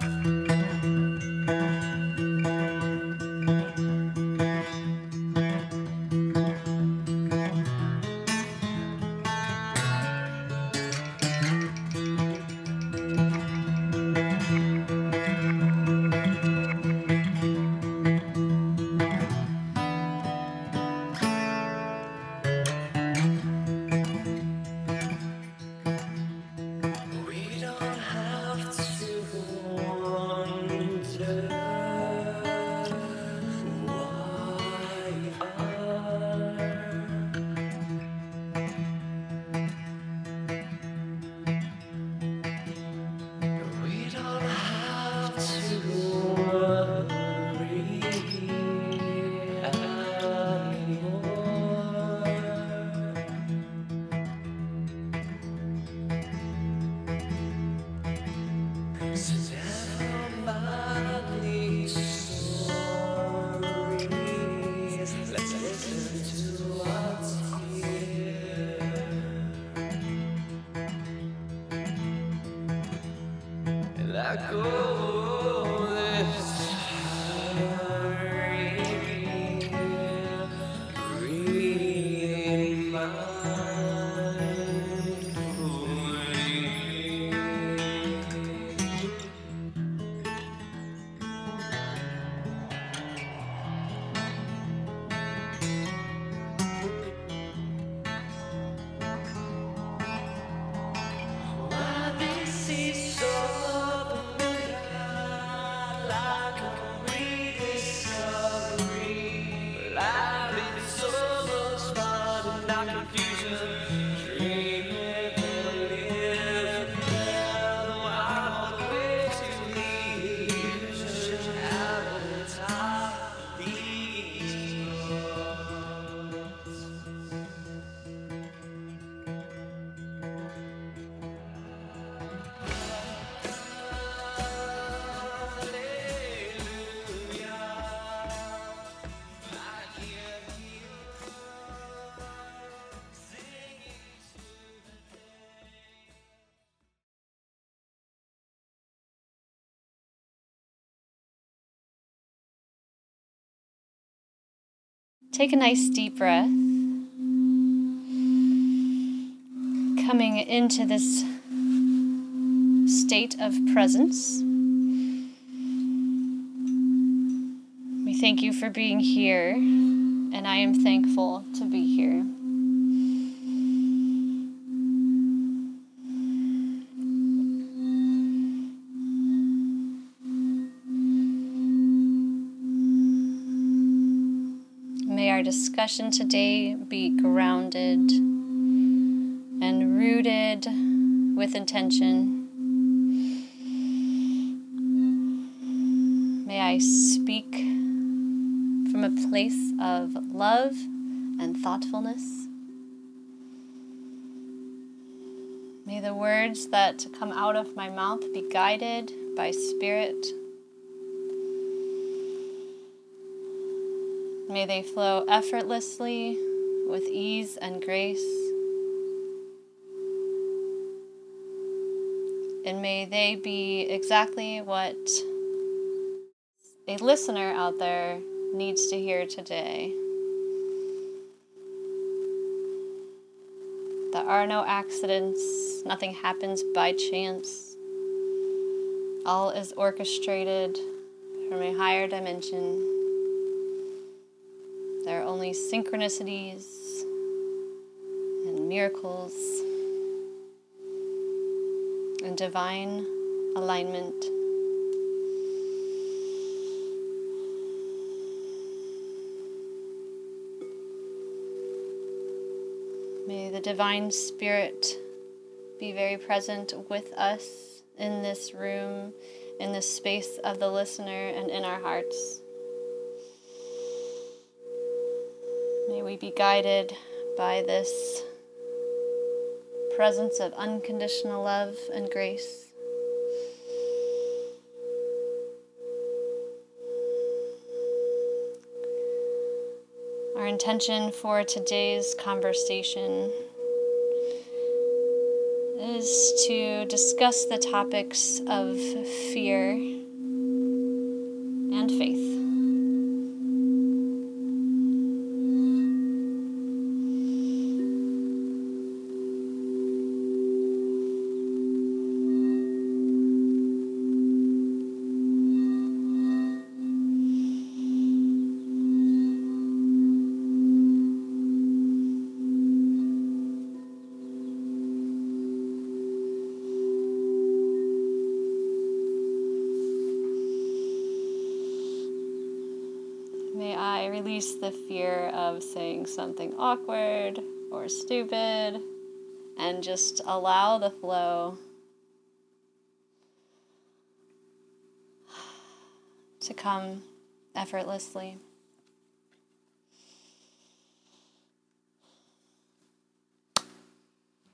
We Take a nice deep breath. Coming into this state of presence. We thank you for being here, and I am thankful to be here. Discussion today be grounded and rooted with intention. May I speak from a place of love and thoughtfulness. May the words that come out of my mouth be guided by Spirit. May they flow effortlessly with ease and grace. And may they be exactly what a listener out there needs to hear today. There are no accidents, nothing happens by chance. All is orchestrated from a higher dimension. There are only synchronicities and miracles and divine alignment. May the divine spirit be very present with us in this room, in the space of the listener, and in our hearts. May we be guided by this presence of unconditional love and grace. Our intention for today's conversation is to discuss the topics of fear and faith. Something awkward or stupid and just allow the flow to come effortlessly.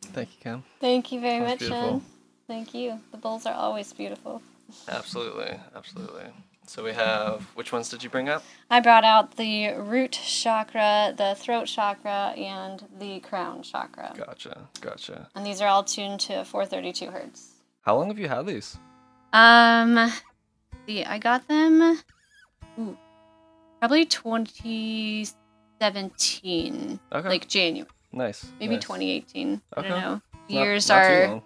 Thank you, Kim. Thank you very much, beautiful. Shen. Thank you. The bowls are always beautiful. Absolutely, absolutely. So we have which ones did you bring up? I brought out the root chakra, the throat chakra, and the crown chakra. Gotcha, gotcha. And these are all tuned to 432 hertz. How long have you had these? Um, see, I got them ooh, probably 2017, Okay, like January, nice. maybe nice. 2018. I Okay. don't know. Years not too are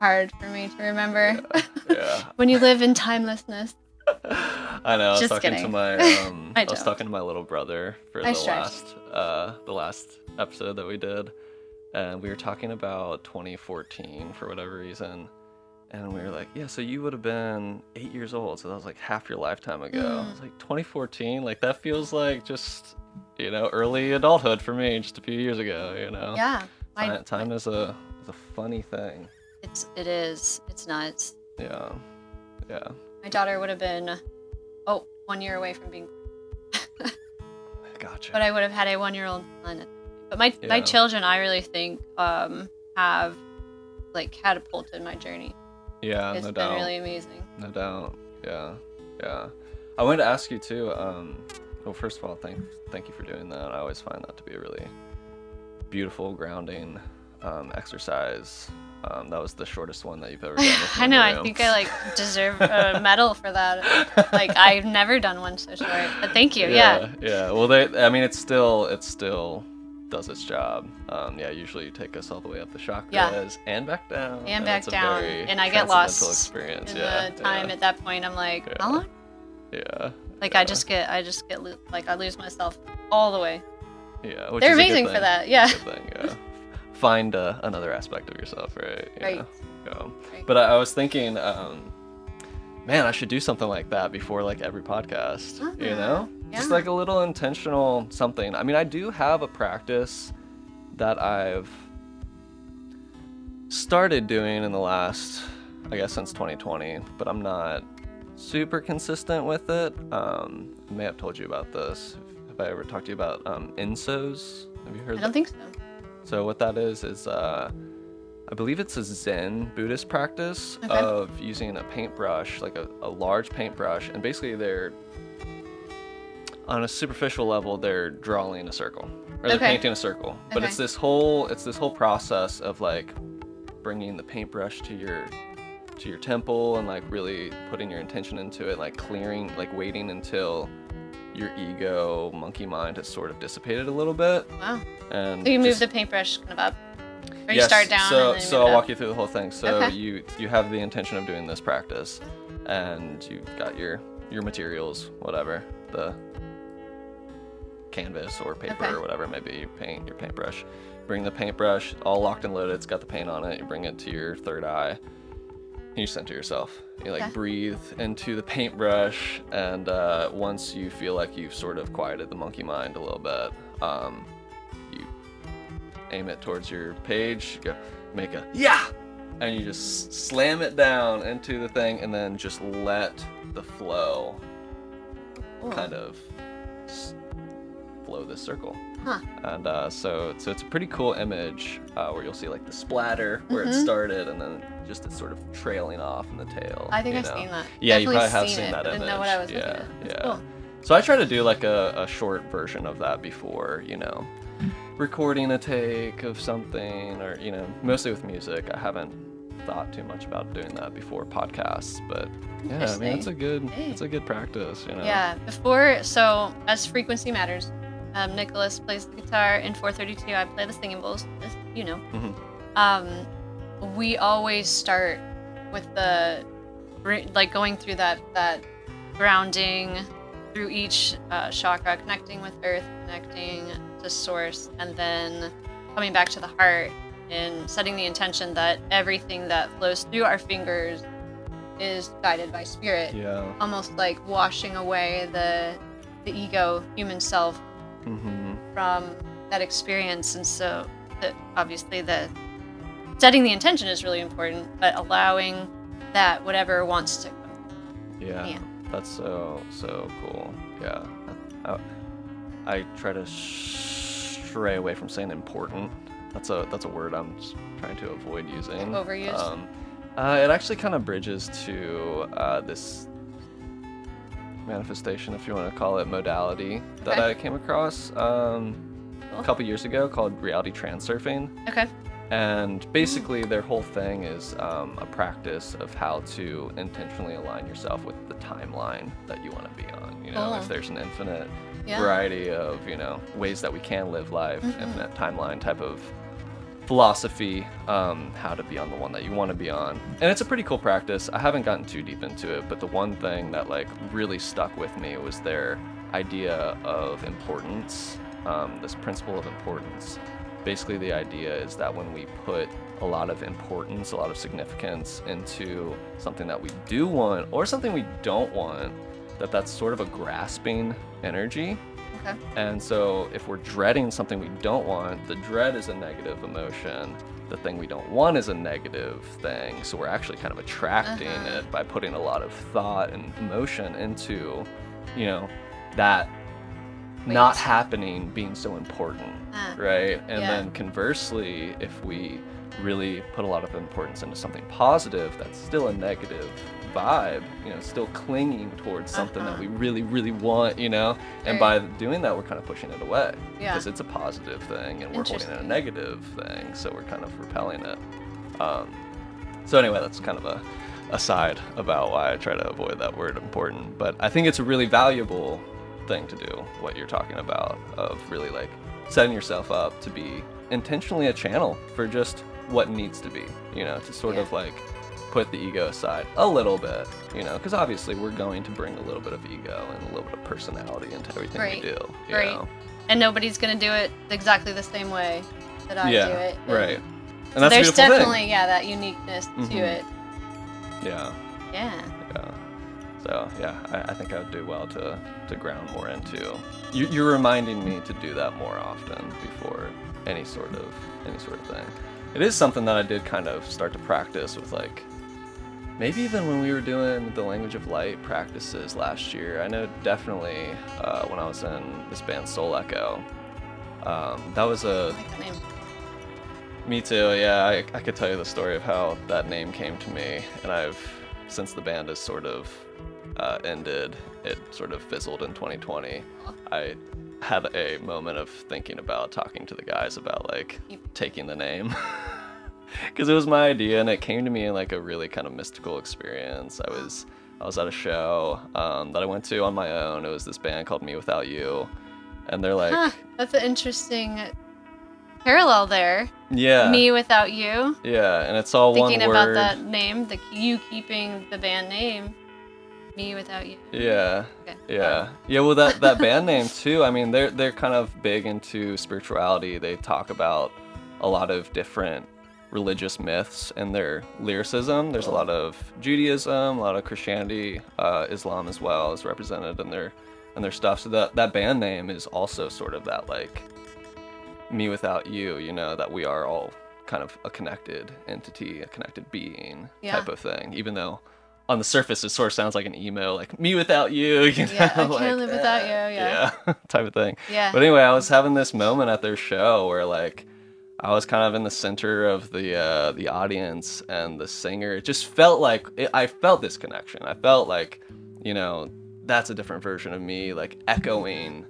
hard for me to remember Yeah, when you live in timelessness. I know. I was Just talking to kidding. my um, I I, was talking to my little brother for I the last uh the last episode that we did, and we were talking about 2014 for whatever reason, and we were like, yeah, so you would have been eight years old, so that was like half your lifetime ago. Mm. I was like 2014, like that feels like just you know early adulthood for me, just a few years ago. You know, Yeah, time, time is a is a funny thing. it's it is. It's nuts. Yeah, yeah. My daughter would have been, oh, one year away from being, Gotcha. but I would have had a one-year-old son. But my my children, I really think, um, have like catapulted my journey. yeah, It's no been doubt. really amazing. No doubt. Yeah. Yeah. I wanted to ask you too. Um, well, first of all, thank thank you for doing that. I always find that to be a really beautiful, grounding um, exercise. Um, that was the shortest one that you've ever done. I know. I think I like deserve a medal for that. Like I've never done one so short. But thank you. Yeah. Yeah. Well, they. I mean, it's still it still does its job. Um, yeah. Usually, you take us all the way up the chakras Yeah. and back down. And back down, and I get lost Experience. In yeah. the time yeah, at that point, I'm like, Yeah. how long? yeah. Like yeah, I just get, I just get, lo- like I lose myself all the way. Yeah. Which They're is a good amazing for that. Yeah. Thing, yeah. Find uh, another aspect of yourself, right? Yeah. Right. Yeah. Right. But I, I was thinking, um, man, I should do something like that before like every podcast. You Uh-huh. know, just like a little intentional something. I mean, I do have a practice that I've started doing in the last, I guess, since 2020, but I'm not super consistent with it. Um, I may have told you about this. Have I ever talked to you about um, ensos? Have you heard I that? don't think so. So what that is is uh, I believe it's a Zen Buddhist practice Okay. of using a paintbrush, like a, a large paintbrush, and basically they're on a superficial level they're drawing a circle or they're Okay. painting a circle. But Okay. it's this whole it's this whole process of like bringing the paintbrush to your to your temple and like really putting your intention into it, like clearing, like waiting until your ego monkey mind has sort of dissipated a little bit Wow. and So you move the paintbrush kind of up, or you Yes, start down So, and then you so I'll it walk you through the whole thing. So Okay. you you have the intention of doing this practice, and you've got your your materials, whatever the canvas or paper Okay. or whatever it may be, your paint, your paintbrush. Bring the paintbrush, all locked and loaded. It's got the paint on it. You bring it to your third eye. You center yourself. You like Okay. breathe into the paintbrush, and uh, once you feel like you've sort of quieted the monkey mind a little bit, um, you aim it towards your page, go make a yeah, and you just slam it down into the thing, and then just let the flow kind of s- flow this circle. Huh. And uh, so, so it's a pretty cool image uh, where you'll see like the splatter where it Mhm. started, and then just it's sort of trailing off in the tail. I think I've know? seen that. Yeah, you Definitely probably have seen seen it, that image. Didn't know what I was yeah, looking at. That's yeah. cool. So I try to do like a, a short version of that before, you know, recording a take of something or, you know, mostly with music. I haven't thought too much about doing that before podcasts, but yeah, I mean it's a good it's a good practice, you know. Yeah, before, so as frequency matters, um, Nicholas plays the guitar in 432. I play the singing bowls, you know. Mhm. Um, we always start with the, like going through that that grounding through each uh, chakra, connecting with earth, connecting to source, and then coming back to the heart and setting the intention that everything that flows through our fingers is guided by spirit Yeah. almost like washing away the the ego human self hmm from that experience and so the, obviously the setting the intention is really important but allowing that whatever wants to come Yeah. Yeah. That's so so cool. Yeah. I, I try to stray away from saying important. That's a that's a word I'm trying to avoid using. Overused? Um, uh, it actually kind of bridges to uh, this manifestation, if you want to call it, modality that Okay. I came across um, Cool. a couple years ago called reality transurfing. okay And basically, their whole thing is um, a practice of how to intentionally align yourself with the timeline that you want to be on. You know, Cool. if there's an infinite Yeah. variety of you know ways that we can live life, Mhm. infinite timeline type of philosophy, um, how to be on the one that you want to be on. And it's a pretty cool practice. I haven't gotten too deep into it, but the one thing that like really stuck with me was their idea of importance, um, this principle of importance. Basically, the idea is that when we put a lot of importance, a lot of significance into something that we do want or something we don't want, that that's sort of a grasping energy. Okay And so, if we're dreading something we don't want, the dread is a negative emotion. The thing we don't want is a negative thing. So, we're actually kind of attracting Uh-huh. it by putting a lot of thought and emotion into, you know, that not happening being so important, Ah, right? And yeah. then conversely, if we really put a lot of importance into something positive that's still a negative vibe, you know, still clinging towards something that Uh-huh. we really, really want, you know, and by doing that, we're kind of pushing it away Yeah. because it's a positive thing and we're holding it a negative thing, so we're kind of repelling it. Um, so anyway, that's kind of a aside about why I try to avoid that word important, but I think it's a really valuable thing to do what you're talking about of really like setting yourself up to be intentionally a channel for just what needs to be, you know, to sort Yeah. of like put the ego aside a little bit, you know, because obviously we're going to bring a little bit of ego and a little bit of personality into everything Right, we do, you right. know. and nobody's gonna do it exactly the same way that i yeah, do it and right. And so that's a there's definitely thing. yeah that uniqueness to Mhm. it Yeah. yeah Yeah. So yeah, I, I think I would do well to to ground more into. You, you're reminding me to do that more often before any sort of any sort of thing. It is something that I did kind of start to practice with like maybe even when we were doing the language of light practices last year. I know definitely uh, when I was in this band Soul Echo. Um, that was a. like me too. Yeah, I, I could tell you the story of how that name came to me, and I've since the band has sort of uh, ended, it sort of fizzled in 2020. I had a moment of thinking about talking to the guys about like taking the name. Because it was my idea, and it came to me in like a really kind of mystical experience. I was I was at a show um, that I went to on my own. It was this band called Me Without You, and they're like, huh, that's an interesting parallel there yeah, me without you yeah, and it's all thinking one word. Thinking about that name, the you keeping the band name, me without you. Yeah. Okay. Yeah. Yeah, well that that band name too. I mean, they're they're kind of big into spirituality. They talk about a lot of different religious myths in their lyricism. There's a lot of Judaism, a lot of Christianity, uh, Islam as well is represented in their in their stuff. So that that band name is also sort of that like me without you, you know, that we are all kind of a connected entity, a connected being Yeah. type of thing. Even though on the surface it sort of sounds like an emo, like me without you, you know, Yeah, I can't like, live without eh, you, yeah. yeah, type of thing. Yeah. But anyway, I was having this moment at their show where like I was kind of in the center of the uh, the audience, and the singer. It just felt like it, I felt this connection. I felt like, you know, that's a different version of me, like echoing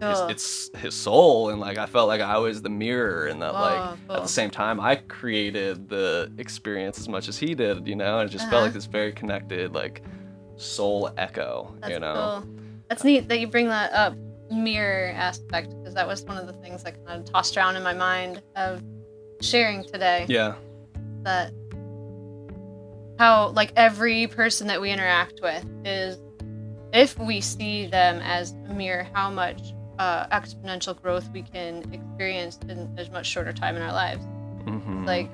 Cool. it's, it's his soul and like i felt like i was the mirror and that like at the same time i created the experience as much as he did you know and it just Uh-huh. felt like this very connected like soul echo That's you know cool. That's neat that you bring that up, mirror aspect, because that was one of the things that kind of tossed around in my mind of sharing today. yeah That how like every person that we interact with is, if we see them as a mirror, how much uh, exponential growth we can experience in a much shorter time in our lives. hmm Like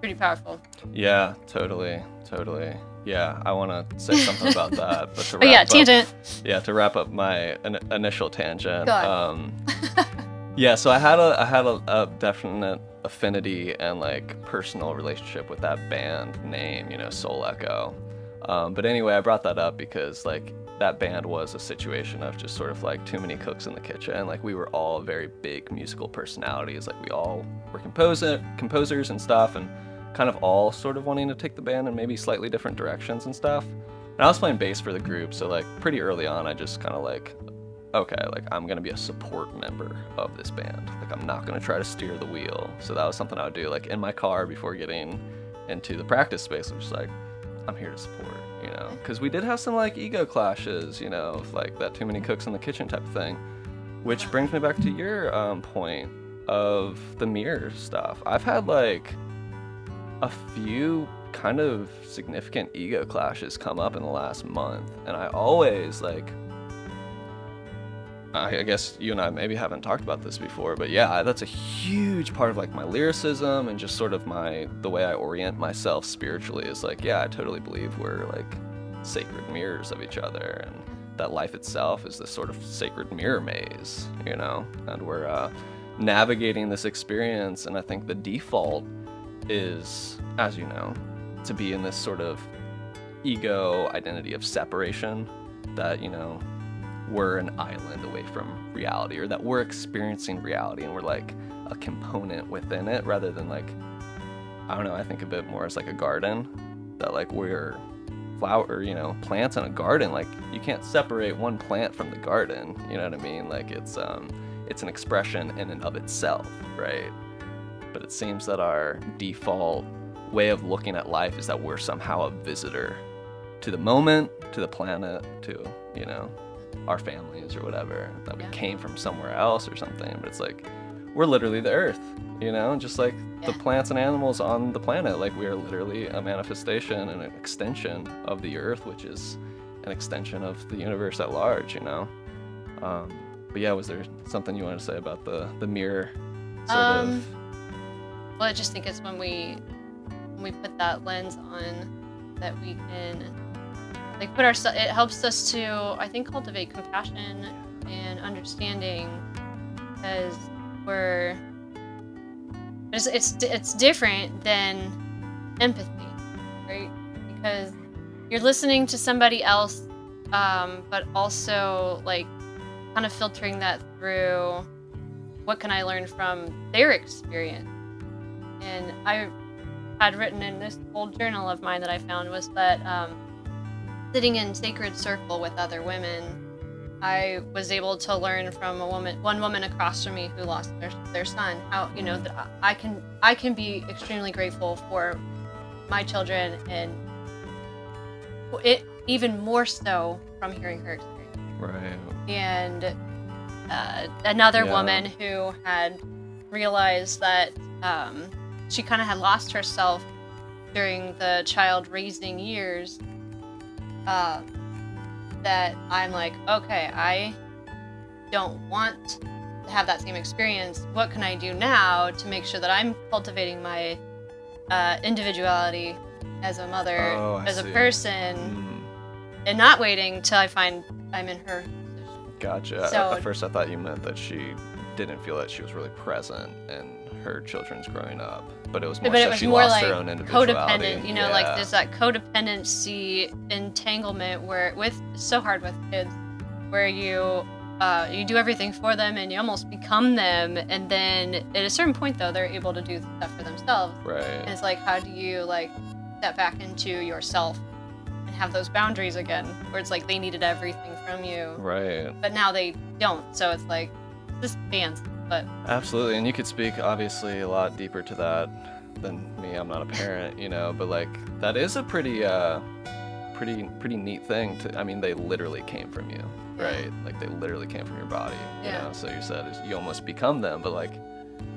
pretty powerful. yeah totally totally yeah i want to say something about that but to yeah, wrap up- tangent. yeah to wrap up my in- initial tangent um yeah so i had a i had a, a definite affinity and like personal relationship with that band name you know soul echo. Um, but anyway i brought that up because like that band was a situation of just sort of like too many cooks in the kitchen. Like we were all very big musical personalities. Like we all were composer composers and stuff and kind of all sort of wanting to take the band in maybe slightly different directions and stuff and i was playing bass for the group so like pretty early on i just kind of like okay, like I'm gonna be a support member of this band. Like I'm not gonna try to steer the wheel. So that was something I would do like in my car before getting into the practice space, which is like I'm here to support, you know, because we did have some like ego clashes, you know, like that too many cooks in the kitchen type of thing. Which brings me back to your um, point of the mirror stuff. I've had like a few kind of significant ego clashes come up in the last month, and I always like I guess you and I maybe haven't talked about this before, but yeah, that's a huge part of like my lyricism and just sort of my the way I orient myself spiritually is like, yeah, I totally believe we're like sacred mirrors of each other and that life itself is this sort of sacred mirror maze, you know, and we're uh, navigating this experience. And I think the default is, as you know, to be in this sort of ego identity of separation that, you know, we're an island away from reality or that we're experiencing reality and we're like a component within it rather than like I don't know, I think of it more as like a garden that like we're flower, you know, plants in a garden like you can't separate one plant from the garden, you know what I mean? Like it's um it's an expression in and of itself, right? But it seems that our default way of looking at life is that we're somehow a visitor to the moment, to the planet, to, you know, our families or whatever, that we Yeah. came from somewhere else or something. But it's like, we're literally the earth, you know, just like the plants and animals on the planet. Like, we are literally a manifestation and an extension of the earth, which is an extension of the universe at large, you know. Um, but yeah, was there something you wanted to say about the, the mirror sort Um, of? Well, I just think it's when we when we put that lens on that we can like put ourselves. It helps us to I think cultivate compassion and understanding because we're it's it's it's different than empathy, right? Because you're listening to somebody else, um, but also like kind of filtering that through what can I learn from their experience. And I had written in this old journal of mine that I found was that um, sitting in sacred circle with other women, I was able to learn from a woman, one woman across from me who lost their, their son, how you know that I- can I can be extremely grateful for my children and it even more so from hearing her experience Right. and uh, another Yeah. woman who had realized that um, she kind of had lost herself during the child raising years. Uh, that I'm like, okay, I don't want to have that same experience. What can I do now to make sure that I'm cultivating my uh, individuality as a mother, Oh, as a person, Mm, and not waiting till I find I'm in her position? gotcha. So- At first, I thought you meant that she didn't feel that she was really present in her children's growing up, but it was more but so it was she more lost like her own individuality. codependent you know like there's that codependency entanglement where with so hard with kids where you uh, you do everything for them and you almost become them and then at a certain point though they're able to do stuff for themselves and right. it's like how do you like step back into yourself and have those boundaries again, where it's like they needed everything from you, Right. but now they don't. So it's like this dance, but Absolutely, and you could speak obviously a lot deeper to that than me. I'm not a parent, you know, but like that is a pretty, uh, pretty, pretty neat thing. To I mean, they literally came from you, right? Like they literally came from your body, you Yeah. know. So you said you almost become them, but like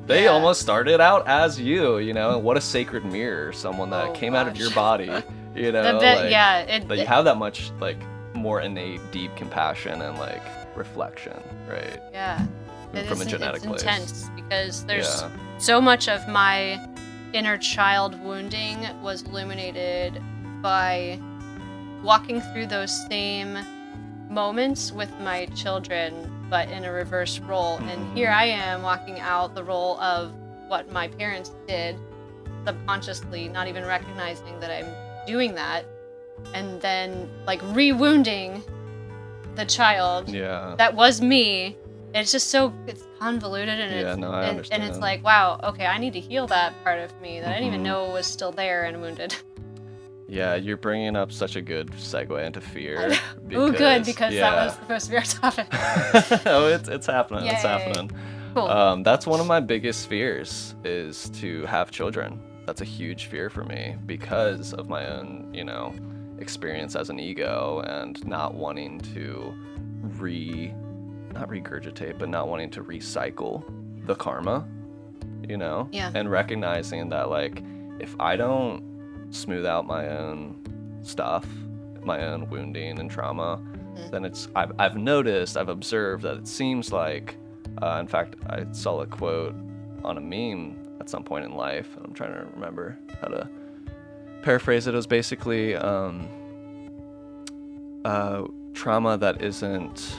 they Yeah. almost started out as you, you know. And what a sacred mirror, someone that Oh, came out of your body, you know. bit, like, yeah, it, That you have that much like more innate, deep compassion and like reflection, right? yeah. It from a genetic it's place. intense because there's Yeah. so much of my inner child wounding was illuminated by walking through those same moments with my children but in a reverse role Mhm. and here i am walking out the role of what my parents did subconsciously not even recognizing that i'm doing that and then like re-wounding the child Yeah. that was me. It's just so it's convoluted and Yeah, it's no, and, and it's like wow, okay, I need to heal that part of me that I didn't even Mhm. know was still there and wounded. Yeah, you're bringing up such a good segue into fear. Ooh, good because yeah. that was supposed to be our topic. oh, it's it's happening. It's happening. cool. Um, that's one of my biggest fears is to have children. That's a huge fear for me because of my own, you know, experience as an ego and not wanting to re not regurgitate, but not wanting to recycle the karma, you know? Yeah. And recognizing that like if I don't smooth out my own stuff, my own wounding and trauma, Mhm. then it's I've, I've noticed, I've observed that it seems like uh, in fact, I saw a quote on a meme at some point in life, I'm trying to remember how to paraphrase it. It was basically um, uh, trauma that isn't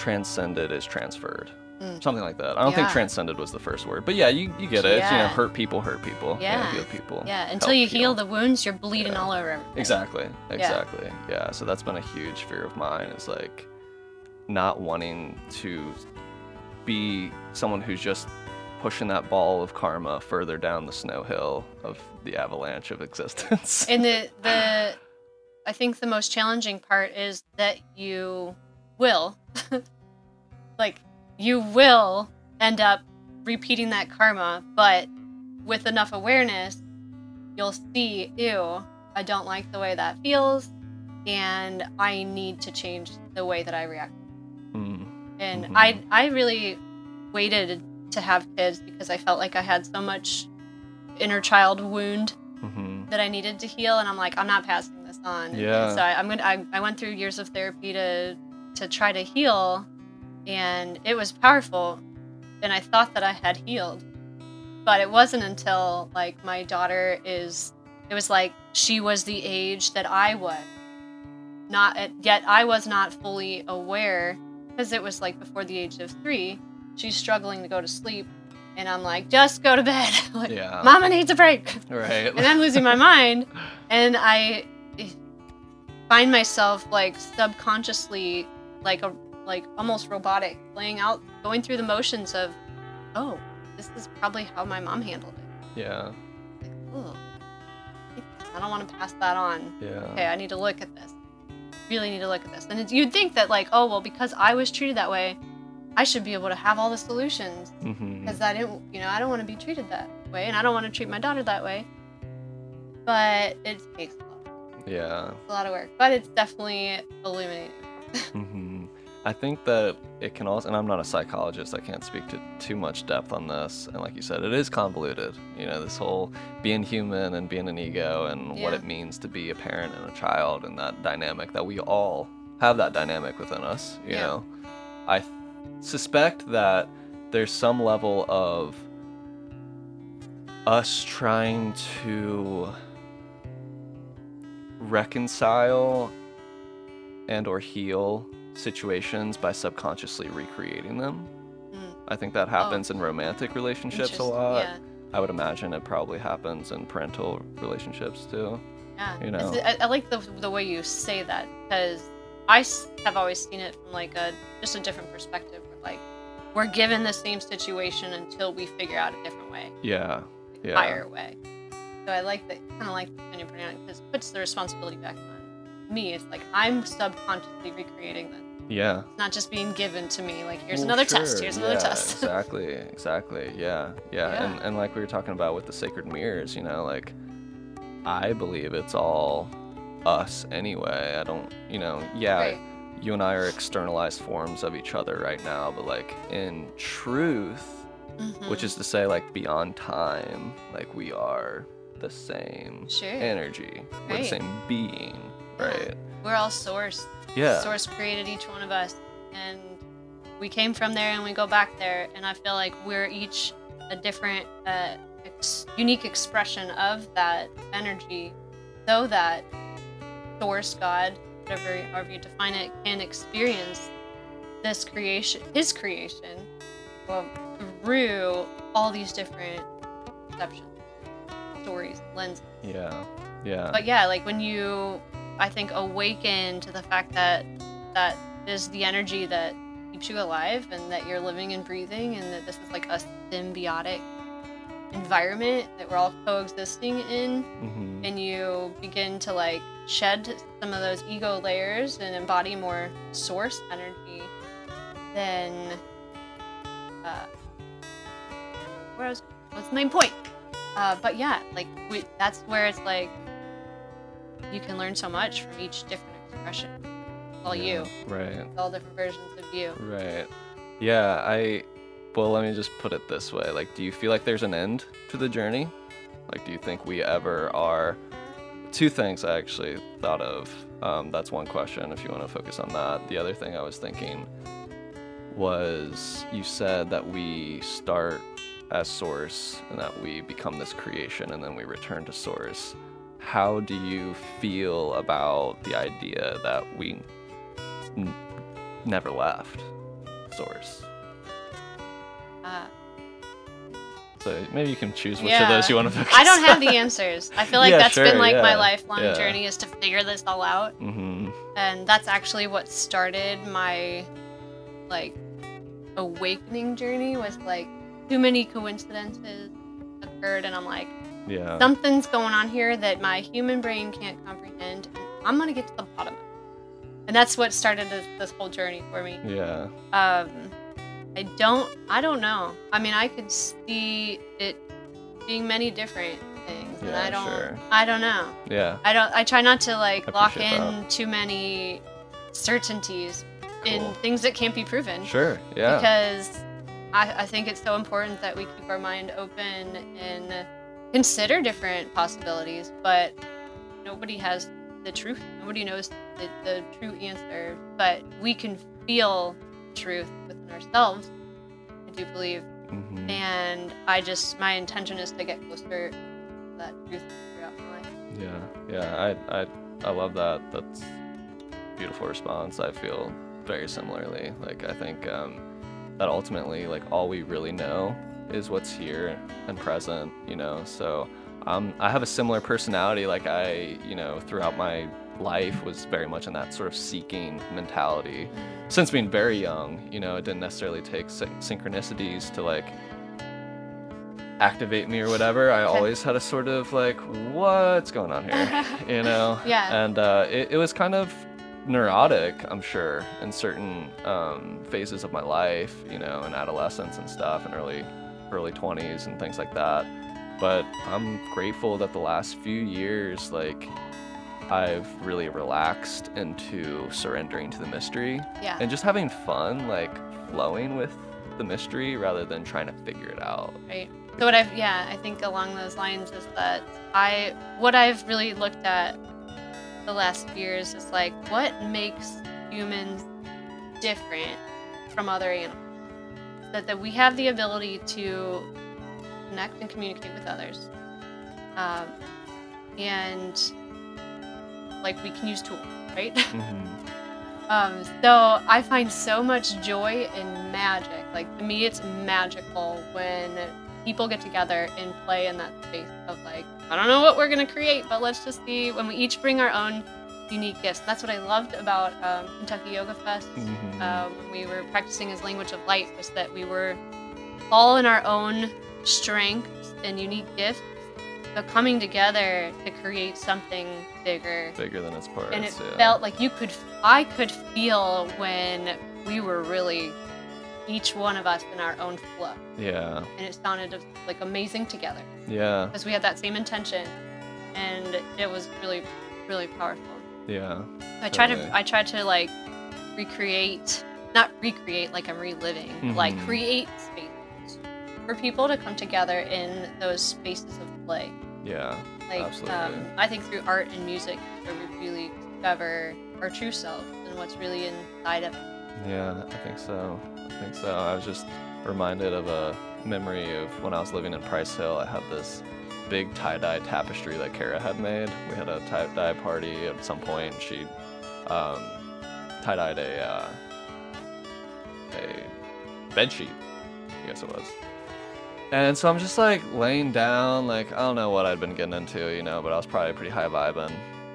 transcended is transferred. Mm. Something like that. I don't think transcended was the first word, but yeah, you, you get it. It's, you know, hurt people hurt people. Yeah. heal people. yeah, until you heal the wounds, you're bleeding Yeah. all over. everything. Exactly. Exactly. Yeah. So that's been a huge fear of mine is like not wanting to be someone who's just pushing that ball of karma further down the snow hill of the avalanche of existence. And the the I think the most challenging part is that you will like you will end up repeating that karma, but with enough awareness, you'll see, ew, I don't like the way that feels, and I need to change the way that I react. Mm. And Mhm. I I really waited to have kids because I felt like I had so much inner child wound hmm that I needed to heal, and I'm like, I'm not passing this on. And Yeah. so I, I'm gonna. I, I went through years of therapy to to try to heal, and it was powerful, and I thought that I had healed, but it wasn't until like my daughter is. It was like she was the age that I was, not yet I was not fully aware because it was like before the age of three. She's struggling to go to sleep, and I'm like, just go to bed. like, Yeah. Mama needs a break Right. and I'm losing my mind, and I find myself like subconsciously, like a like almost robotic, playing out, going through the motions of, oh, this is probably how my mom handled it. yeah. Like, oh, I don't want to pass that on. Yeah. Okay, I need to look at this. Really need to look at this. And it's, you'd think that like, oh well, because I was treated that way, I should be able to have all the solutions because I didn't, you know, I don't want to be treated that way, and I don't want to treat my daughter that way. But it takes a lot, Yeah. It's a lot of work. But it's definitely illuminating. hmm I think that it can also, and I'm not a psychologist, I can't speak to too much depth on this. And like you said, it is convoluted. You know, this whole being human and being an ego and what it means to be a parent and a child and that dynamic that we all have that dynamic within us. You Yeah. know, I th- suspect that there's some level of us trying to reconcile and or heal situations by subconsciously recreating them. Mm. I think that happens in romantic relationships a lot. Yeah, I would imagine it probably happens in parental relationships too. yeah. You know. I, I like the the way you say that because I have always seen it from like a just a different perspective. Where like we're given the same situation until we figure out a different way, Yeah. Yeah. higher way. So I like that, kind of like when you're putting it because it puts the responsibility back on me. It's like I'm subconsciously recreating this. Yeah. It's not just being given to me. Like here's Well, another test. Here's another yeah, test. exactly, exactly. Yeah, yeah, Yeah. And and like we were talking about with the sacred mirrors, you know, like I believe it's all us anyway. I don't, you know, yeah, Right. you and I are externalized forms of each other right now, but like in truth, Mhm. which is to say like beyond time, like we are the same Sure. energy. We're the same being, right? we're all source. Yeah. Source created each one of us, and we came from there, and we go back there. And I feel like we're each a different, uh, ex- unique expression of that energy, so that Source God, whatever however you define it, can experience this creation, His creation, well, through all these different perceptions, stories, lenses. Yeah. Yeah. But yeah, like when you, I think, awaken to the fact that that is the energy that keeps you alive and that you're living and breathing and that this is like a symbiotic environment that we're all coexisting in. Hmm and you begin to like shed some of those ego layers and embody more source energy then uh where I was what's the main point? Uh but yeah like we, that's where it's like you can learn so much from each different expression it's all you Right. it's all different versions of you Right. Yeah, I well, let me just put it this way. Like, do you feel like there's an end to the journey? Like, do you think we ever are two things I actually thought of. Um, that's one question if you want to focus on that. The other thing I was thinking was you said that we start as source and that we become this creation and then we return to source. How do you feel about the idea that we n- never left source? Uh, So maybe you can choose which of those you want to focus I don't have the answers. I feel like Yeah, that's sure, been like my lifelong yeah. journey is to figure this all out. hmm And that's actually what started my like awakening journey was like too many coincidences occurred and I'm like Yeah. something's going on here that my human brain can't comprehend and I'm going to get to the bottom of it. And that's what started this, this whole journey for me. yeah. Um, I don't. I don't know. I mean, I could see it being many different things, and Yeah, I don't. sure. I don't know. Yeah. I don't. I try not to like lock in that. too many certainties in things that can't be proven. Sure. Yeah. Because I, I think it's so important that we keep our mind open and consider different possibilities, but nobody has the truth. Nobody knows the, the true answer, but we can feel truth within ourselves. I do believe. hmm And I just, my intention is to get closer to that truth throughout my life. Yeah. Yeah. I I I love that. That's a beautiful response. I feel very similarly. Like I think um, that ultimately, like all we really know is what's here and present. You know. So um, I have a similar personality. Like I, you know, throughout my life was very much in that sort of seeking mentality. since being very young, you know, it didn't necessarily take syn- synchronicities to like activate me or whatever. I always had a sort of like, what's going on here, you know? Yeah. And uh, it, it was kind of neurotic, I'm sure, in certain um, phases of my life, you know, in adolescence and stuff, and early early 20s and things like that. But I'm grateful that the last few years, like, I've really relaxed into surrendering to the mystery Yeah. and just having fun, like flowing with the mystery rather than trying to figure it out. right so what i've yeah i think along those lines is that i what i've really looked at the last few years is like what makes humans different from other animals that, that we have the ability to connect and communicate with others um, and like we can use tools right hmm Um, so I find so much joy in magic. Like to me, it's magical when people get together and play in that space of like, I don't know what we're gonna create, but let's just see when we each bring our own unique gifts. That's what I loved about um, Kentucky Yoga Fest. Mhm. Um, when we were practicing his language of light was that we were all in our own strengths and unique gifts the coming together to create something bigger. Bigger than its parts. and it yeah. felt like you could i could feel when we were really each one of us in our own flow Yeah. and it sounded like amazing together Yeah. because we had that same intention and it was really really powerful Yeah. i tried Totally. to i tried to like recreate not recreate like i'm reliving but, like create spaces for people to come together in those spaces of play Yeah. like Absolutely. um, i think through art and music where we really discover our true self and what's really inside of it Yeah, I think so. I think so. I was just reminded of a memory of when I was living in Price Hill. I had this big tie dye tapestry that Kara had made. We had a tie dye party at some point. She um, tie dyed a uh, a bed sheet. I guess it was. And so I'm just like laying down, like I don't know what I'd been getting into, you know, but I was probably pretty high vibing,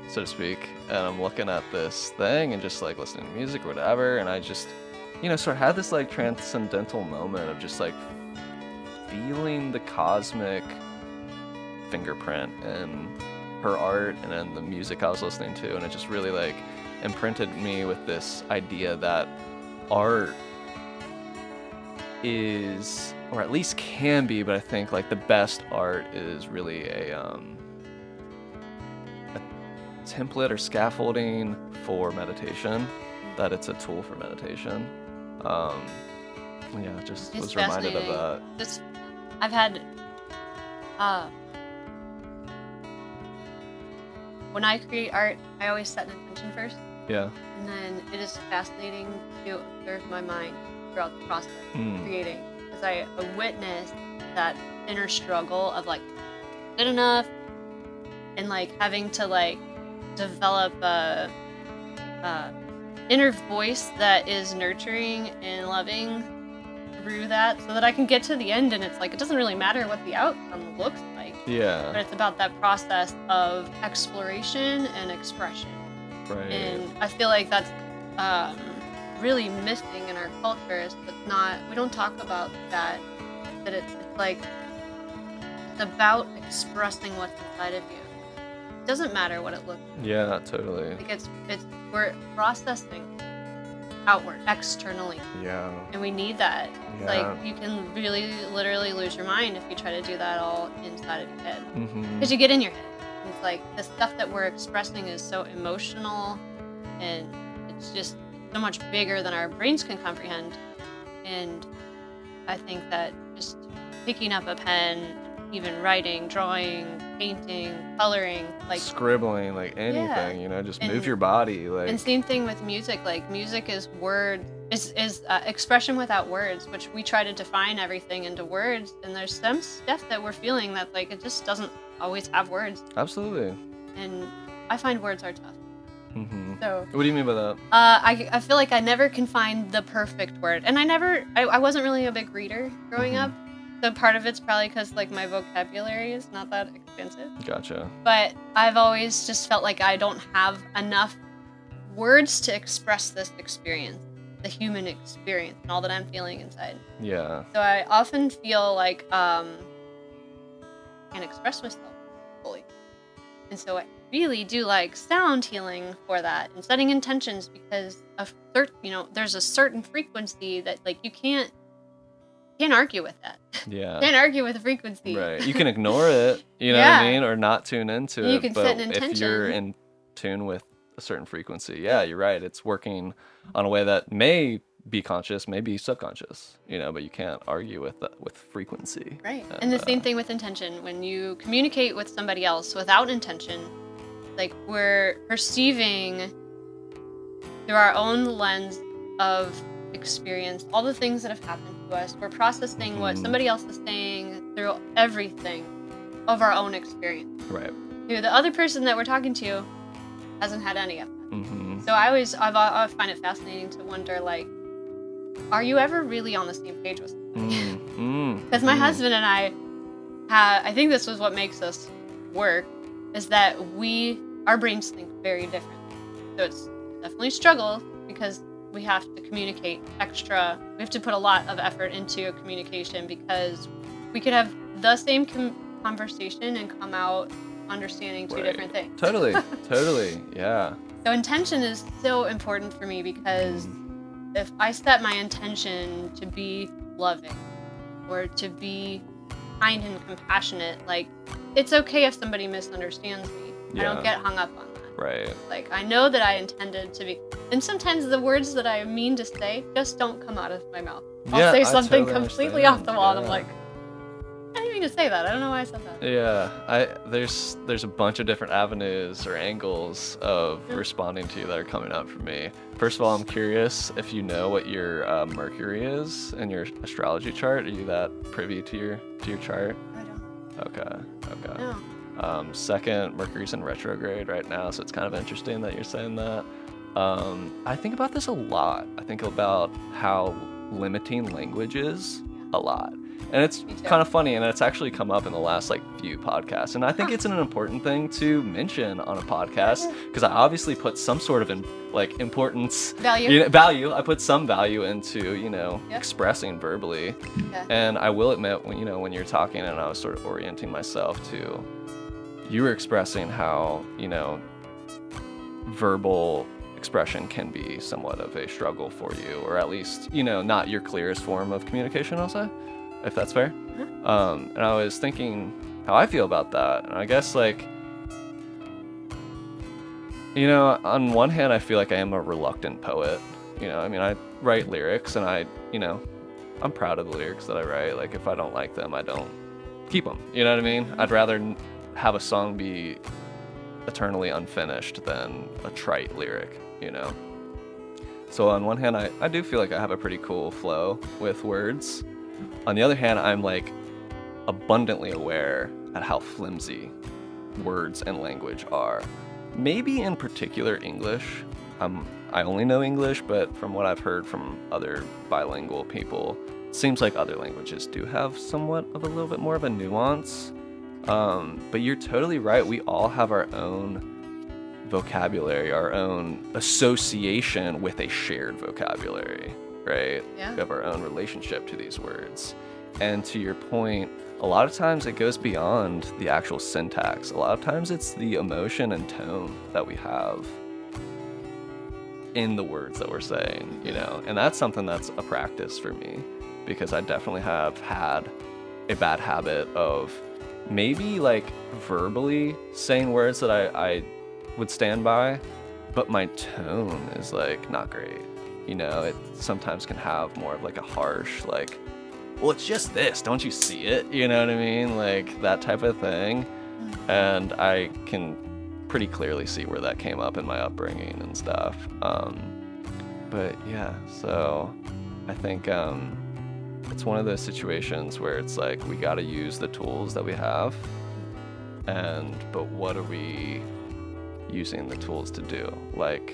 so to speak. And I'm looking at this thing and just like listening to music or whatever, and I just, you know, sort of had this like transcendental moment of just like feeling the cosmic fingerprint in her art and in the music I was listening to, and it just really like imprinted me with this idea that art is or at least can be but i think like the best art is really a um a template or scaffolding for meditation that it's a tool for meditation. Um yeah just It's was reminded of that. this i've had uh when i create art i always set an intention first yeah and then it is fascinating to observe my mind throughout the process of Mm. creating because i witness that inner struggle of like good enough and like having to like develop a, a inner voice that is nurturing and loving through that so that i can get to the end and it's like it doesn't really matter what the outcome looks like Yeah. but it's about that process of exploration and expression right and I feel like that's um, really missing in our culture. Is it's not we don't talk about that. That it's, it's like it's about expressing what's inside of you. It doesn't matter what it looks like. yeah totally like. It's it's we're processing outward externally, yeah and we need that. yeah Like you can really literally lose your mind if you try to do that all inside of your head mm-hmm. because you get in your head. It's like the stuff that we're expressing is so emotional, and it's just so much bigger than our brains can comprehend. And I think that just picking up a pen, even writing, drawing, painting, coloring, like scribbling like anything Yeah. you know just And- move your body like and same thing with music. Like music is word is is uh, expression without words, which we try to define everything into words. And there's some stuff that we're feeling that like it just doesn't always have words. absolutely and I find words are tough. mm-hmm. So what do you mean by that uh, I, I feel like I never can find the perfect word, and I never I, I wasn't really a big reader growing Mhm. up. So part of it's probably because like my vocabulary is not that extensive, gotcha but I've always just felt like I don't have enough words to express this experience, the human experience, and all that I'm feeling inside. yeah So I often feel like um, I can't express myself fully. And so I really do like sound healing for that and setting intentions because a certain, you know, there's a certain frequency that like you can't can't argue with that. Yeah can't argue with frequency. Right. You can ignore it, you know what I mean, or not tune into You it. can but set an if you're in tune with a certain frequency, yeah, you're right. It's working on a way that may be conscious, may be subconscious, you know, but you can't argue with that with frequency. Right. And, And the same uh, thing with intention. When you communicate with somebody else without intention, like we're perceiving through our own lens of experience all the things that have happened to us. We're processing what Mhm. somebody else is saying through everything of our own experience. Right. Who the other person that we're talking to hasn't had any of that. Mm-hmm. So I always I've, I find it fascinating to wonder like, are you ever really on the same page with somebody? Mm-hmm. Because my husband and I have, I think this was what makes us work, is that we, our brains think very different. So it's definitely a struggle because we have to communicate extra. We have to put a lot of effort into communication because we could have the same com- conversation and come out understanding two Right. different things. Totally, totally, yeah. So intention is so important for me because mm. if I set my intention to be loving or to be kind and compassionate, like it's okay if somebody misunderstands me. I don't get hung up on. Right. Like I know that I intended to be and sometimes the words that I mean to say just don't come out of my mouth. I'll Yeah, say something totally completely off the wall and I'm like I didn't mean to say that. I don't know why I said that. Yeah, I there's there's a bunch of different avenues or angles of Yeah. responding to you that are coming up for me. First of all, I'm curious if you know what your uh, Mercury is in your astrology chart. Are you that privy to your to your chart? I don't Okay, okay. know. Um, second, Mercury's in retrograde right now, so it's kind of interesting that you're saying that. Um, I think about this a lot. I think about how limiting language is a lot. And it's kind of funny, and it's actually come up in the last like few podcasts. And I think it's an important thing to mention on a podcast because I obviously put some sort of in, like importance, Value. you know, value. I put some value into you know Yeah. expressing verbally. Yeah. And I will admit, when you know, when you're talking, and I was sort of orienting myself to, you were expressing how you know, verbal expression can be somewhat of a struggle for you, or at least you know, not your clearest form of communication. I'll say, if that's fair. Um, and I was thinking how I feel about that, and I guess like. You know, on one hand, I feel like I am a reluctant poet. You know, I mean, I write lyrics, and I, you know, I'm proud of the lyrics that I write. Like if I don't like them, I don't keep them. You know what I mean? I'd rather have a song be eternally unfinished than a trite lyric, you know? So on one hand, I, I do feel like I have a pretty cool flow with words. On the other hand, I'm like abundantly aware at how flimsy words and language are. Maybe in particular English. Um, I only know English, but from what I've heard from other bilingual people, it seems like other languages do have somewhat of a little bit more of a nuance. Um, but you're totally right. We all have our own vocabulary, our own association with a shared vocabulary, right? Yeah. We have our own relationship to these words. And to your point, a lot of times it goes beyond the actual syntax. A lot of times it's the emotion and tone that we have in the words that we're saying, you know? And that's something that's a practice for me because I definitely have had a bad habit of maybe like verbally saying words that I, I would stand by, but my tone is like not great. You know, it sometimes can have more of like a harsh, like, well, it's just this, don't you see it? You know what I mean? Like that type of thing. And I can pretty clearly see where that came up in my upbringing and stuff. Um, but yeah, so I think um, it's one of those situations where it's like we got to use the tools that we have, and but what are we using the tools to do? Like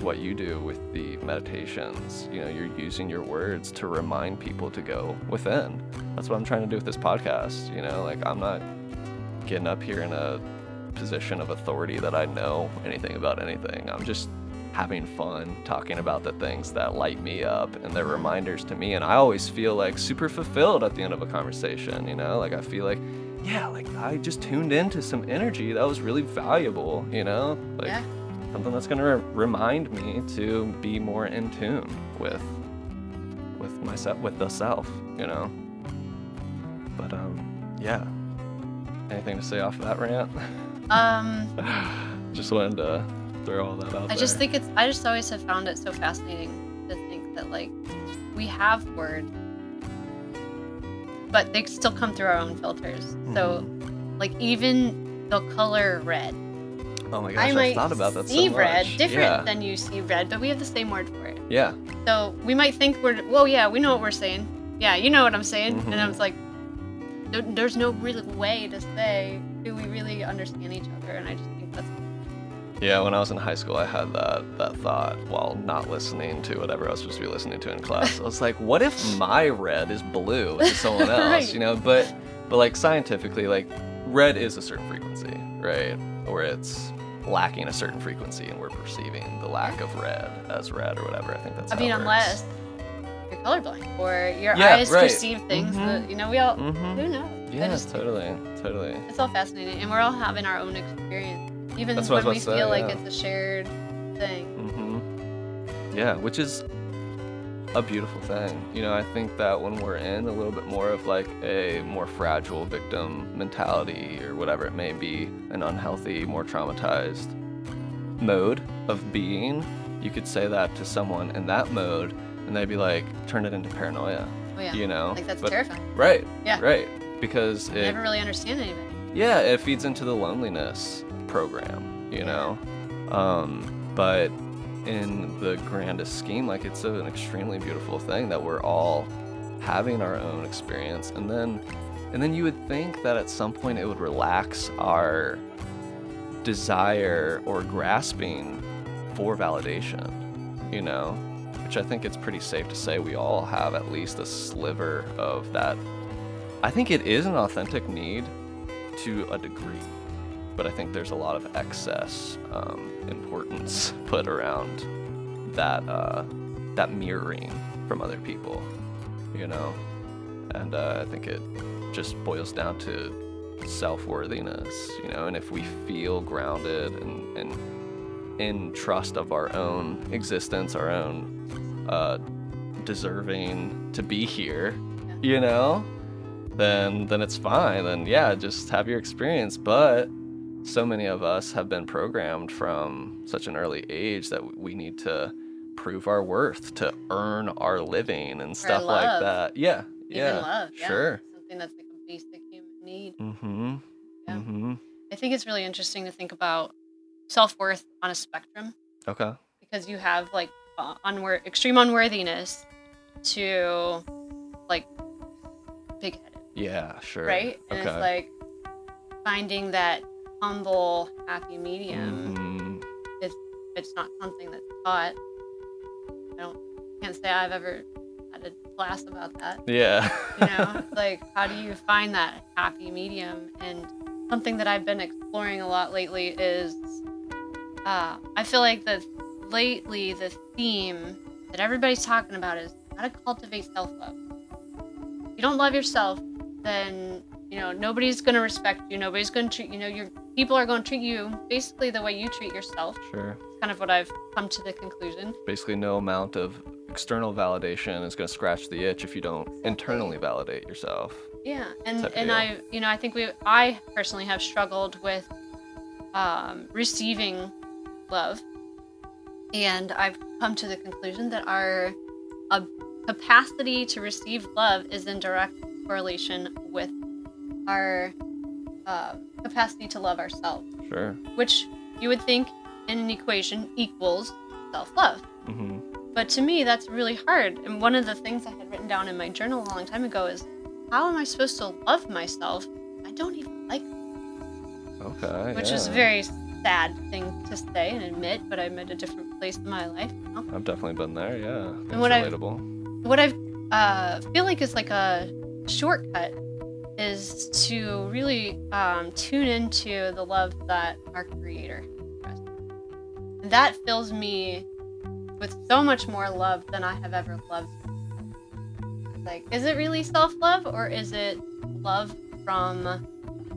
what you do with the meditations, you know, you're using your words to remind people to go within. That's what I'm trying to do with this podcast. You know, like I'm not getting up here in a position of authority that I know anything about anything. I'm just having fun talking about the things that light me up and they're reminders to me and I always feel like super fulfilled at the end of a conversation, you know? Like I feel like yeah, like I just tuned into some energy that was really valuable, you know? Like Yeah. something that's going to re- remind me to be more in tune with with myself with the self, you know? But um yeah. Anything to say off of that rant? Um, just wanted to throw all that out I just think it's. I just always have found it so fascinating to think that like we have words, but they still come through our own filters. So, Mm-hmm. like even the color red. Oh my gosh, I might thought about that see so red different yeah. than you see red, but we have the same word for it. Yeah. So we might think we're. Well, yeah, we know what we're saying. Yeah, you know what I'm saying. And I was like, there, there's no real way to say do we really understand each other, and I just think that's Yeah, when I was in high school, I had that that thought while not listening to whatever I was supposed to be listening to in class. I was like, what if my red is blue to someone else? Right. You know, but but like scientifically, like red is a certain frequency, right? Or it's lacking a certain frequency, and we're perceiving the lack of red as red or whatever. I think that's. I mean, unless you're colorblind or your Yeah, eyes right. perceive things Mhm. that you know we all Mhm. who knows. Yeah, just- totally, totally. It's all fascinating, and we're all having our own experience, even That's when we feel say, like yeah. it's a shared thing. Mm-hmm. Yeah, which is a beautiful thing. You know, I think that when we're in a little bit more of like a more fragile victim mentality or whatever it may be, an unhealthy, more traumatized mode of being, you could say that to someone in that mode and they'd be like, turn it into paranoia. Oh yeah, You know? like that's But- terrifying. Right. Yeah. Right. Because You it never really understand anybody. yeah it feeds into the loneliness program you know? Um, but in the grandest scheme like it's an extremely beautiful thing that we're all having our own experience. And then and then you would think that at some point it would relax our desire or grasping for validation you know? Which i think it's pretty safe to say we all have at least a sliver of that. I think it is an authentic need to a degree, but I think there's a lot of excess um, importance put around that uh, that mirroring from other people, you know, and uh, I think it just boils down to self-worthiness, you know, and if we feel grounded and, and in trust of our own existence, our own uh, deserving to be here, you know, then then it's fine. Then yeah, just have your experience. But so many of us have been programmed from such an early age that we need to prove our worth to earn our living and stuff like that. Yeah, yeah, love, yeah. sure. Something that's like a basic human need. Mm-hmm. Yeah. Mm-hmm. I think it's really interesting to think about self worth on a spectrum Okay. because you have like uh, unwor- extreme unworthiness to like big headed, Yeah, sure. right? And okay. it's like finding that humble, happy medium. Mhm. It's not something that's taught. I don't can't say I've ever had a class about that. Yeah. you know like how do you find that happy medium and something that i've been exploring a lot lately is uh, i feel like that lately the theme that everybody's talking about is how to cultivate self-love if you don't love yourself then you know nobody's going to respect you nobody's going to treat you know your people are going to treat you basically the way you treat yourself sure. it's kind of what i've come to the conclusion Basically, no amount of external validation is going to scratch the itch if you don't internally validate yourself. Yeah, and and. I, you know, I think we, I personally have struggled with um, receiving love, and I've come to the conclusion that our uh, capacity to receive love is in direct correlation with our uh, capacity to love ourselves, Sure. which you would think in an equation equals self-love. Mm-hmm. But to me, that's really hard. And one of the things I had written down in my journal a long time ago is how am I supposed to love myself? I don't even like myself, Okay. which is a very sad thing to say and admit, but I'm at a different place in my life now. I've definitely been there. Yeah. It's what I- relatable. What I uh, feel like is like a shortcut is to really um, tune into the love that our Creator has. And that fills me with so much more love than I have ever loved. Like, is it really self love or is it love from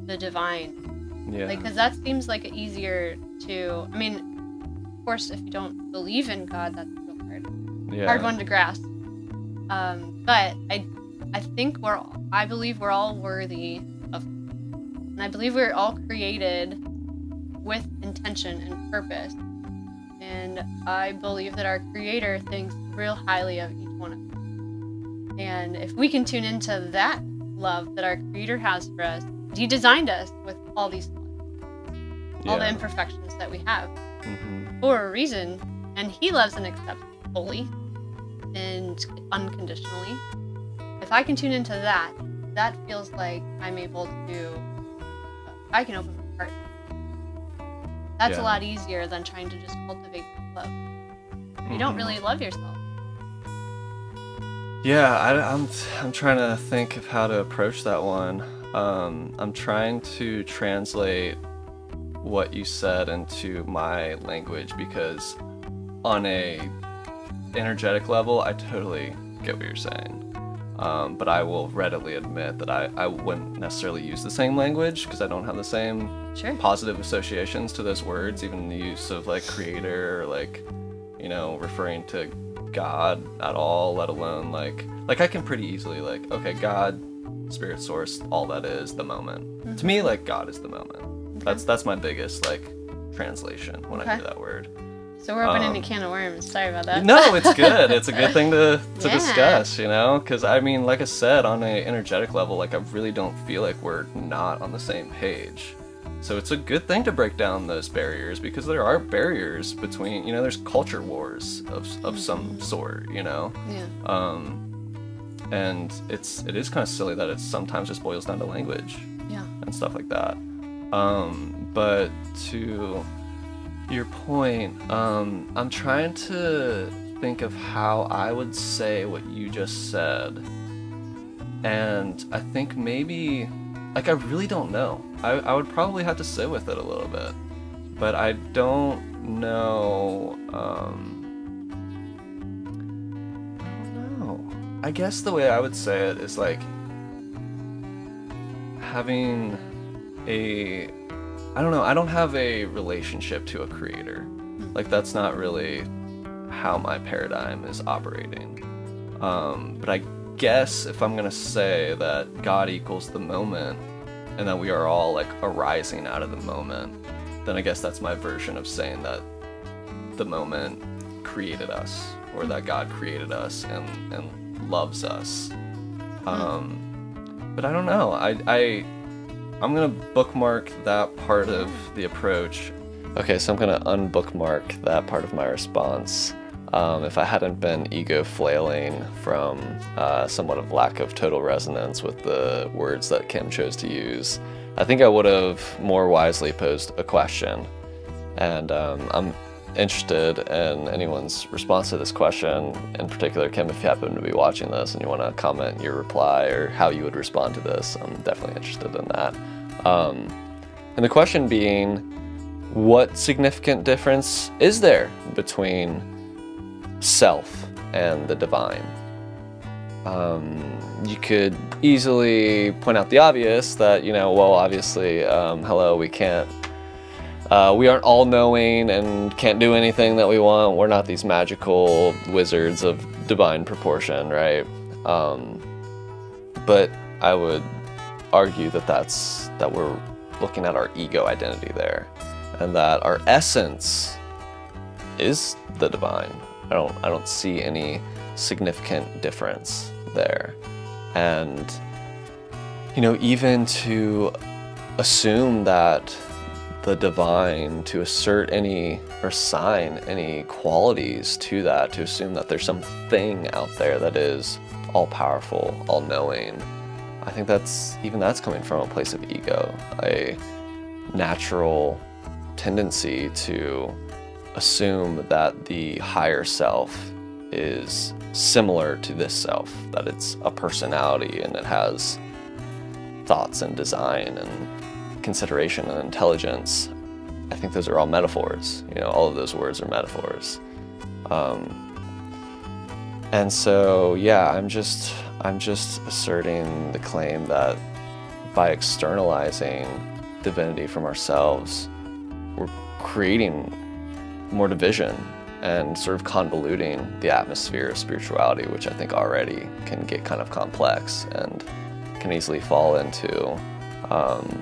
the divine? Yeah. Like, because that seems like easier to. I mean, of course, if you don't believe in God, that's real hard yeah. hard one to grasp. Um, but I, I think we're, all, I believe we're all worthy of, and I believe we're all created with intention and purpose. And I believe that our Creator thinks real highly of each one of us. And if we can tune into that love that our Creator has for us, He designed us with all these, all the imperfections that we have Mhm. for a reason, and he loves and accepts fully and unconditionally. If I can tune into that, that feels like I'm able to. I can open my heart. That's Yeah. a lot easier than trying to just cultivate love. You don't really love yourself. Yeah, I, am I'm trying to think of how to approach that one. Um, I'm trying to translate what you said into my language because on a energetic level, I totally get what you're saying. Um, but I will readily admit that I, I wouldn't necessarily use the same language because I don't have the same Sure. positive associations to those words, even the use of like creator or like, you know, referring to God at all, let alone like, like I can pretty easily like, okay, God, spirit source, all that is the moment. To me, like God is the moment. That's that's my biggest like translation when I hear that word. So we're opening Um, a can of worms. Sorry about that. No, it's good. It's a good thing to, to Yeah. discuss, you know? Because, I mean, like I said, on an energetic level, like, I really don't feel like we're not on the same page. So it's a good thing to break down those barriers because there are barriers between, you know, there's culture wars of, of some sort, you know? Yeah. Um, and it's it is kind of silly that it sometimes just boils down to language Yeah. and stuff like that. Um, but to your point, um, I'm trying to think of how I would say what you just said. And I think maybe, like, I really don't know. I, I would probably have to sit with it a little bit. But I don't know. Um, I don't know. I guess the way I would say it is like having a I don't know, I don't have a relationship to a creator. Like that's not really how my paradigm is operating. Um, but I guess if I'm gonna say that God equals the moment and that we are all like arising out of the moment, then I guess that's my version of saying that the moment created us or that God created us and, and loves us. Um, but I don't know. I, I I'm gonna bookmark that part of the approach. Okay, so I'm gonna unbookmark that part of my response. Um, if I hadn't been ego flailing from uh, somewhat of lack of total resonance with the words that Kim chose to use, I think I would have more wisely posed a question. And um, I'm interested in anyone's response to this question. In particular, Kim, if you happen to be watching this and you want to comment your reply or how you would respond to this, I'm definitely interested in that. Um, and the question being, what significant difference is there between self and the divine? Um, you could easily point out the obvious that, you know, well, obviously, um, hello, we can't uh, we aren't all knowing and can't do anything that we want. We're not these magical wizards of divine proportion, right? Um, but I would argue that that's that we're looking at our ego identity there, and that our essence is the divine. I don't I don't see any significant difference there, and you know even to assume that the divine to assert any or assign any qualities to that to assume that there's something out there that is all powerful all knowing i think that's even that's coming from a place of ego a natural tendency to assume that the higher self is similar to this self that it's a personality and it has thoughts and design and consideration and intelligence, I think those are all metaphors. You know, all of those words are metaphors. Um, and so, yeah, I'm just I'm just asserting the claim that by externalizing divinity from ourselves, we're creating more division and sort of convoluting the atmosphere of spirituality, which I think already can get kind of complex and can easily fall into um,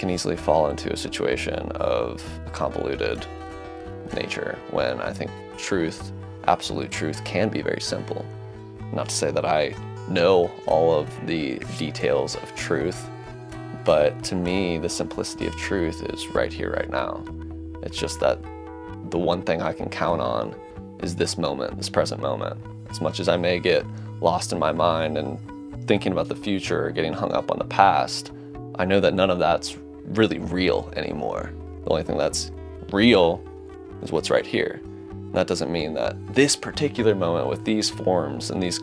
can easily fall into a situation of a convoluted nature when I think truth, absolute truth, can be very simple. Not to say that I know all of the details of truth, but to me, the simplicity of truth is right here, right now. It's just that the one thing I can count on is this moment, this present moment. As much as I may get lost in my mind and thinking about the future or getting hung up on the past, I know that none of that's really real anymore. The only thing that's real is what's right here. That doesn't mean that this particular moment with these forms and these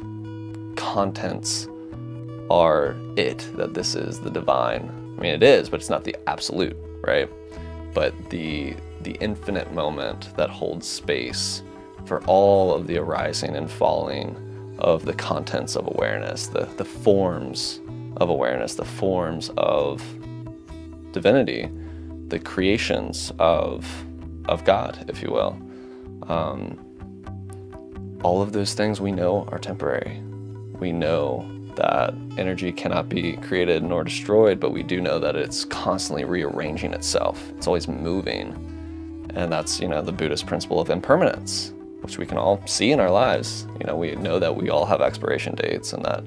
contents are it, that this is the divine. I mean, it is, but it's not the absolute, right? But the the infinite moment that holds space for all of the arising and falling, of the contents of awareness, the, the forms of awareness, the forms of divinity, the creations of, of God, if you will. Um, all of those things we know are temporary. We know that energy cannot be created nor destroyed, but we do know that it's constantly rearranging itself. It's always moving. And that's, you know, the Buddhist principle of impermanence, which we can all see in our lives. You know, we know that we all have expiration dates and that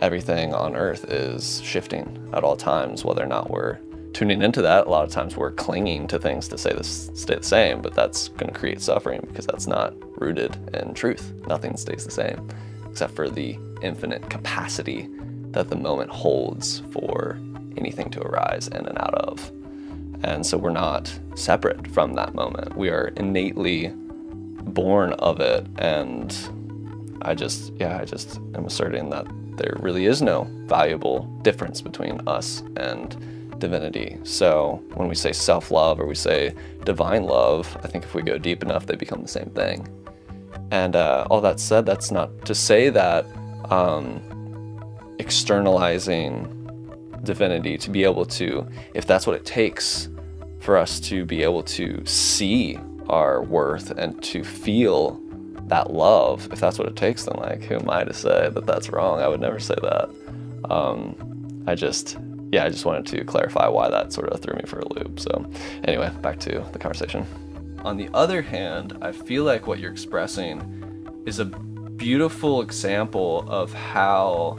everything on earth is shifting at all times, whether or not we're tuning into that. A lot of times we're clinging to things to say this stay the same, but that's going to create suffering because that's not rooted in truth. Nothing stays the same except for the infinite capacity that the moment holds for anything to arise in and out of. And so we're not separate from that moment. We are innately born of it. And I just, yeah, I just am asserting that there really is no valuable difference between us and divinity. So when we say self love or we say divine love, I think if we go deep enough, they become the same thing. And uh, all that said, that's not to say that um, externalizing divinity to be able to, if that's what it takes for us to be able to see our worth and to feel that love, if that's what it takes, then like, who am I to say that that's wrong? I would never say that. Um, I just, yeah, I just wanted to clarify why that sort of threw me for a loop. So, anyway, back to the conversation. On the other hand, I feel like what you're expressing is a beautiful example of how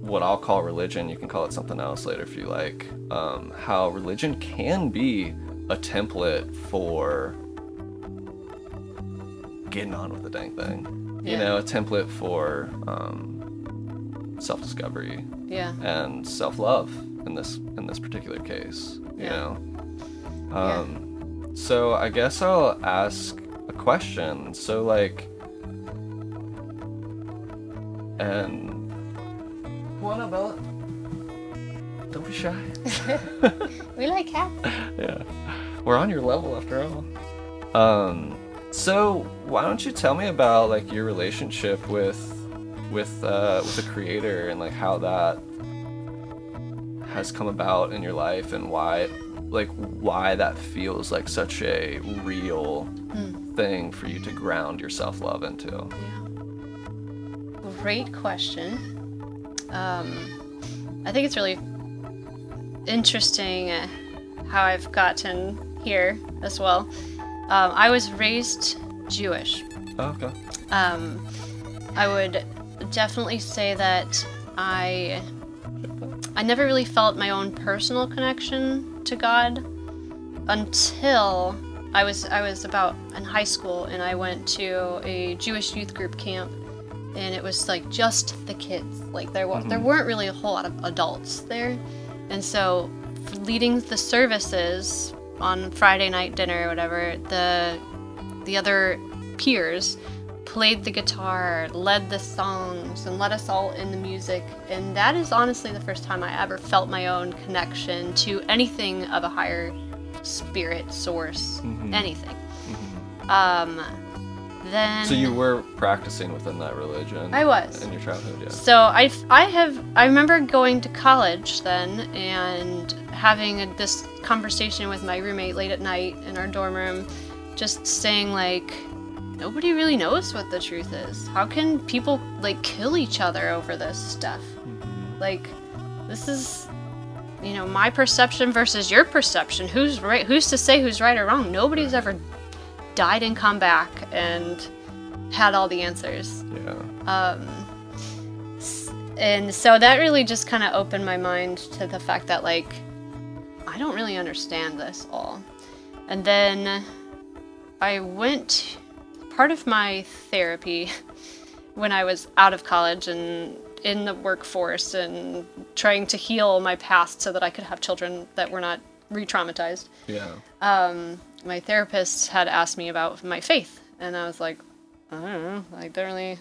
what I'll call religion, you can call it something else later if you like, um, how religion can be a template for getting on with the dang thing. You know, a template for um, self discovery Yeah. and self love in this in this particular case. You Yeah. know. Yeah. Um, So I guess I'll ask a question. So like, and what about? Don't be shy. We like cats. yeah, we're on your level after all. Um, so why don't you tell me about like your relationship with with uh, with the creator and like how that has come about in your life and why like why that feels like such a real thing for you to ground your self-love into Great question. Um, I think it's really interesting uh, how I've gotten here as well. Um, I was raised Jewish. oh, okay Um, I would definitely say that I I never really felt my own personal connection to God until I was I was about in high school and I went to a Jewish youth group camp and it was like just the kids. Like there wa- there mm-hmm. weren't really a whole lot of adults there. And so leading the services on Friday night dinner or whatever the the other peers played the guitar, led the songs, and led us all in the music. And that is honestly the first time I ever felt my own connection to anything of a higher spirit source, anything. Um, then so you were practicing within that religion I was. in your childhood yeah So I, I have I remember going to college then and having a, this conversation with my roommate late at night in our dorm room, just saying like nobody really knows what the truth is. How can people like kill each other over this stuff? Like this is you know my perception versus your perception. Who's right? Who's to say who's right or wrong? Nobody's ever died and come back and had all the answers. yeah Um, and so that really just kind of opened my mind to the fact that, like, I don't really understand this all. And then I went, part of my therapy when I was out of college and in the workforce and trying to heal my past so that I could have children that were not re traumatized yeah um, my therapist had asked me about my faith, and I was like, I don't know, I don't really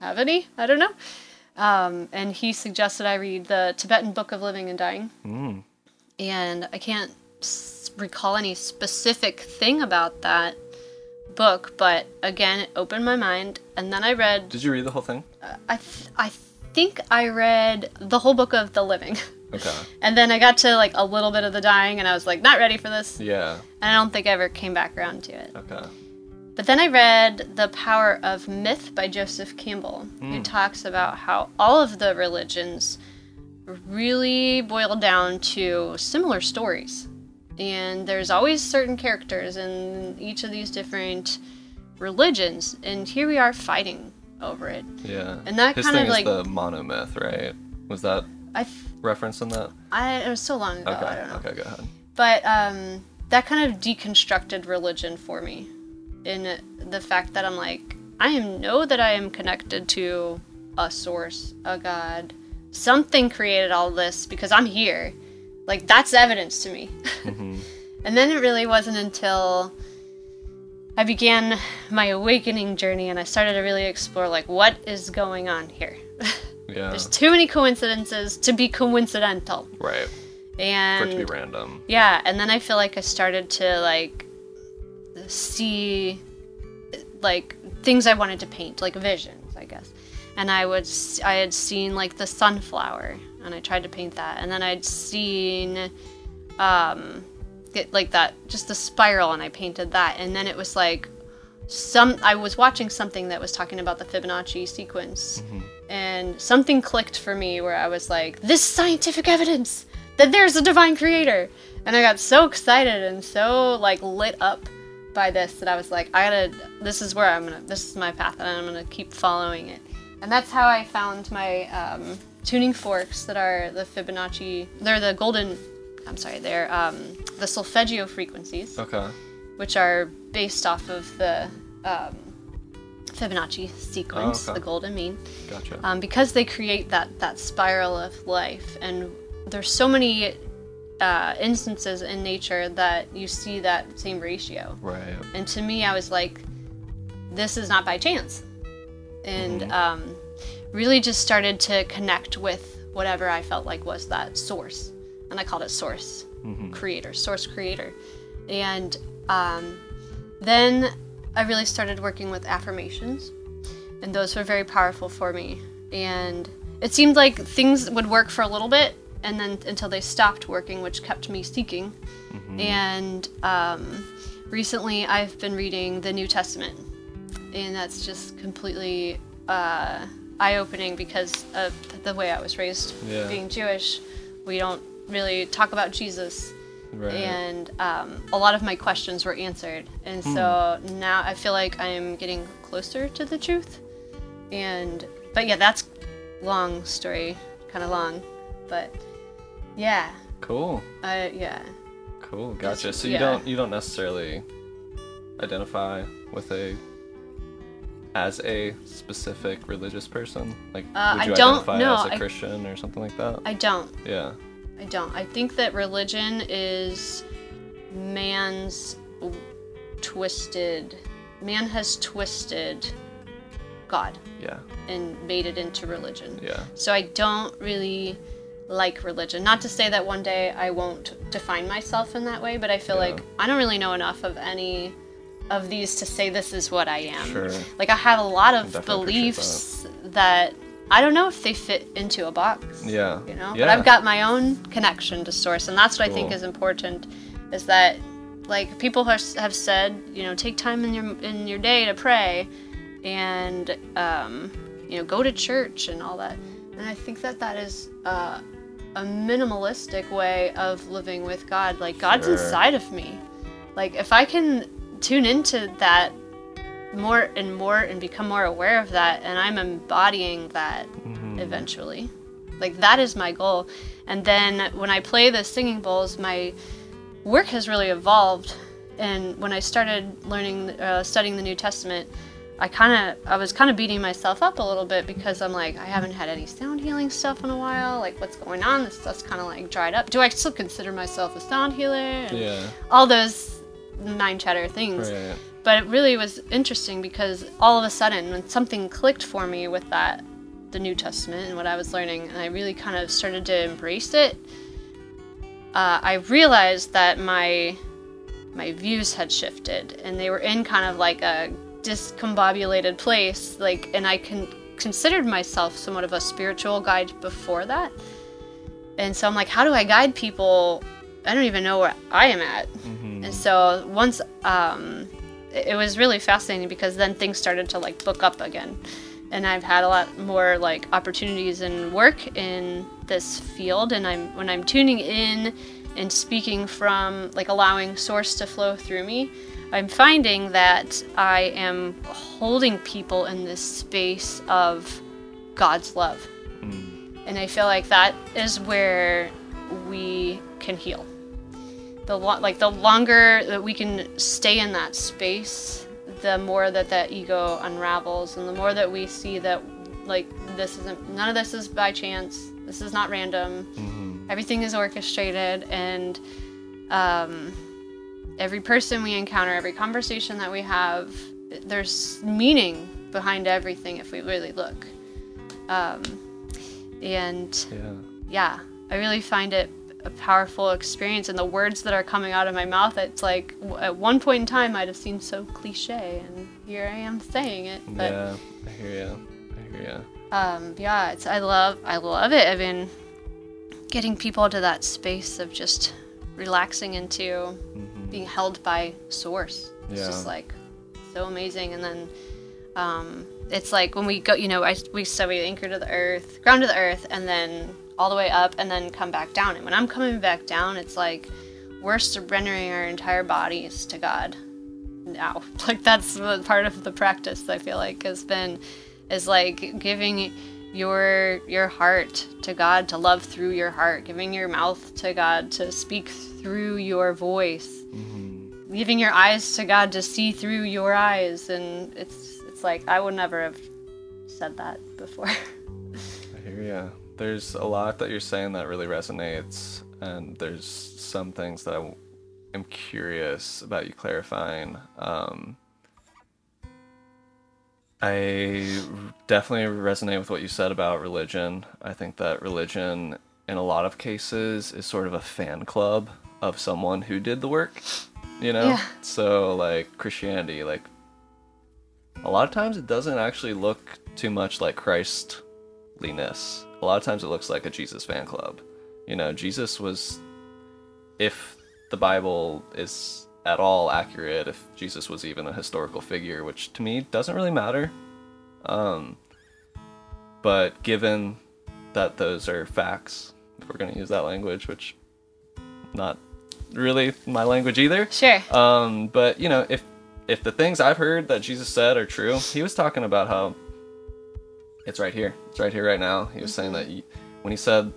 have any. I don't know. Um, and he suggested I read the Tibetan Book of Living and Dying, mm. and I can't s- recall any specific thing about that, book, but again, it opened my mind. And then I read, Did you read the whole thing? Uh, I, th- I think I read the whole book of The Living. Okay. and then I got to like a little bit of the dying, and I was like, not ready for this. Yeah. And I don't think I ever came back around to it. Okay. But then I read The Power of Myth by Joseph Campbell, who hmm. talks about how all of the religions really boil down to similar stories. And there's always certain characters in each of these different religions, and here we are fighting over it. Yeah. And that kind of, thing like- is the monomyth, right? Was that I, th- reference in that? I it was so long ago, Okay. I don't know. Okay, go ahead. But um, that kind of deconstructed religion for me in the fact that I'm like, I am know that I am connected to a source, a God. Something created all this because I'm here. Like, that's evidence to me. Mm-hmm. and then it really wasn't until I began my awakening journey and I started to really explore, like, what is going on here? Yeah. There's too many coincidences to be coincidental. right. And For it to be random. yeah, and then I feel like I started to like see like things I wanted to paint, like visions, I guess. And I would I had seen like the sunflower, and I tried to paint that, and then I'd seen um get like that just the spiral, and I painted that, and then it was like some I was watching something that was talking about the Fibonacci sequence, and something clicked for me where I was like, "This is scientific evidence that there's a divine creator," and I got so excited and so like lit up by this that I was like, "I gotta. This is where I'm gonna. This is my path, and I'm gonna keep following it." And that's how I found my um, tuning forks that are the Fibonacci. They're the golden. I'm sorry. They're um, the solfeggio frequencies Okay. which are based off of the um, Fibonacci sequence, Oh, okay. the golden mean, Gotcha. um, because they create that that spiral of life. And there's so many uh, instances in nature that you see that same ratio. right. And to me, I was like, this is not by chance. And um, really just started to connect with whatever I felt like was that source. And I called it source creator, source creator. And um, then I really started working with affirmations. And those were very powerful for me. And it seemed like things would work for a little bit and then until they stopped working, which kept me seeking. And um, recently I've been reading the New Testament, and that's just completely uh, eye opening because of the way I was raised. Yeah. Being Jewish, we don't really talk about Jesus. Right. And um, a lot of my questions were answered. And so now I feel like I'm getting closer to the truth. And, but yeah, that's long story, kind of long. But yeah, cool. I, yeah. Cool. Gotcha. So you yeah. don't you don't necessarily identify with a as a specific religious person? Like Uh, would I you don't- identify no, as a I- Christian or something like that? I don't. yeah. I don't. I think that religion is man's twisted. Man has twisted God Yeah. and made it into religion. Yeah. So I don't really like religion. Not to say that one day I won't define myself in that way, but I feel Yeah. like I don't really know enough of any of these to say this is what I am. Sure. Like I have a lot of beliefs that I don't know if they fit into a box. Yeah. You know? But I've got my own connection to source and that's what I think is important is that like people have, have said, you know, take time in your in your day to pray and um, you know, go to church and all that. And I think that that is uh, a minimalistic way of living with God. Like God's Sure. inside of me. Like if I can tune into that more and more and become more aware of that and I'm embodying that Mm-hmm. eventually. Like that is my goal. And then when I play the singing bowls, my work has really evolved. And when I started learning, uh, studying the New Testament, I kind of, I was kind of beating myself up a little bit because I'm like, I haven't had any sound healing stuff in a while. Like, what's going on? This stuff's kind of like dried up. Do I still consider myself a sound healer? And Yeah. All those nine chatter things. Right. But it really was interesting because all of a sudden, when something clicked for me with that, the New Testament and what I was learning, and I really kind of started to embrace it, uh, I realized that my my views had shifted and they were in kind of like a discombobulated place like and I can considered myself somewhat of a spiritual guide before that. And so I'm like how do I guide people? I don't even know where I am at. And so once um it it was really fascinating because then things started to like book up again. And i've had a lot more like opportunities and work in this field. And i'm when i'm tuning in and speaking from like allowing source to flow through me i'm finding that i am holding people in this space of god's love. And i feel like that is where we can heal the lo- like the longer that we can stay in that space the more that that ego unravels and the more that we see that like this isn't none of this is by chance. This is not random. Everything is orchestrated and um, every person we encounter every conversation that we have there's meaning behind everything if we really look. Um, and Yeah. yeah, I really find it a powerful experience. And the words that are coming out of my mouth, it's like at one point in time might have seemed so cliche, and here I am saying it. But yeah. I hear you. I hear you. um, yeah, it's I love I love it. I mean, getting people to that space of just relaxing into being held by source. It's Yeah. just like so amazing. And then um, it's like when we go, you know, I, we said we anchor to the earth, ground to the earth, and then all the way up, and then come back down. And when I'm coming back down, it's like we're surrendering our entire bodies to God now. Like that's part of the practice I feel like has been is like giving your your heart to God to love through your heart, giving your mouth to God to speak through your voice, mm-hmm. giving your eyes to God to see through your eyes, and it's it's like I would never have said that before. I hear you. There's a lot that you're saying that really resonates, and there's some things that I am curious about you clarifying. Um, I definitely resonate with what you said about religion. I think that religion, in a lot of cases, is sort of a fan club of someone who did the work. You know, Yeah. so like Christianity, like a lot of times it doesn't actually look too much like Christliness. A lot of times it looks like a Jesus fan club. You know, Jesus was, if the Bible is at all accurate, if Jesus was even a historical figure, which to me doesn't really matter. Um, but given that those are facts, if we're going to use that language, which not really my language either. sure. Um, but you know, if if the things I've heard that Jesus said are true, he was talking about how it's right here, it's right here, right now. He was saying that he, when he said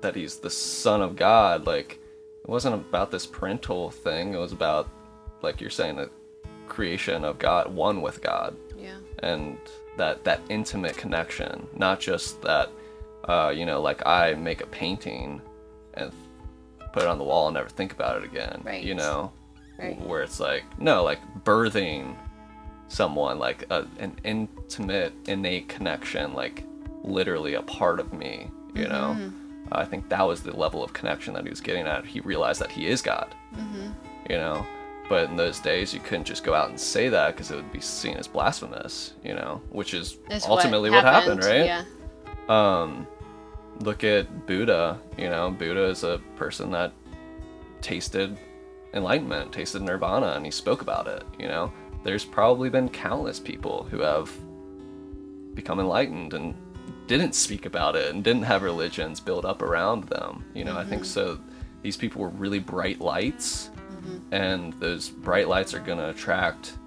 that he's the Son of God, like it wasn't about this parental thing. It was about, like you're saying, the creation of God, one with God yeah. and that that intimate connection not just that uh, you know like i make a painting and put it on the wall and never think about it again Right. you know Right. where it's like no like birthing someone like a, an intimate innate connection like literally a part of me you know? I think that was the level of connection that he was getting at. He realized that he is god you know? But in those days you couldn't just go out and say that because it would be seen as blasphemous you know? Which is ultimately what happened, right? Yeah. um look at buddha you know? Buddha is a person that tasted enlightenment tasted nirvana and he spoke about it you know there's probably been countless people who have become enlightened and didn't speak about it and didn't have religions built up around them you know i think mm-hmm. so these people were really bright lights mm-hmm. and those bright lights are going to attract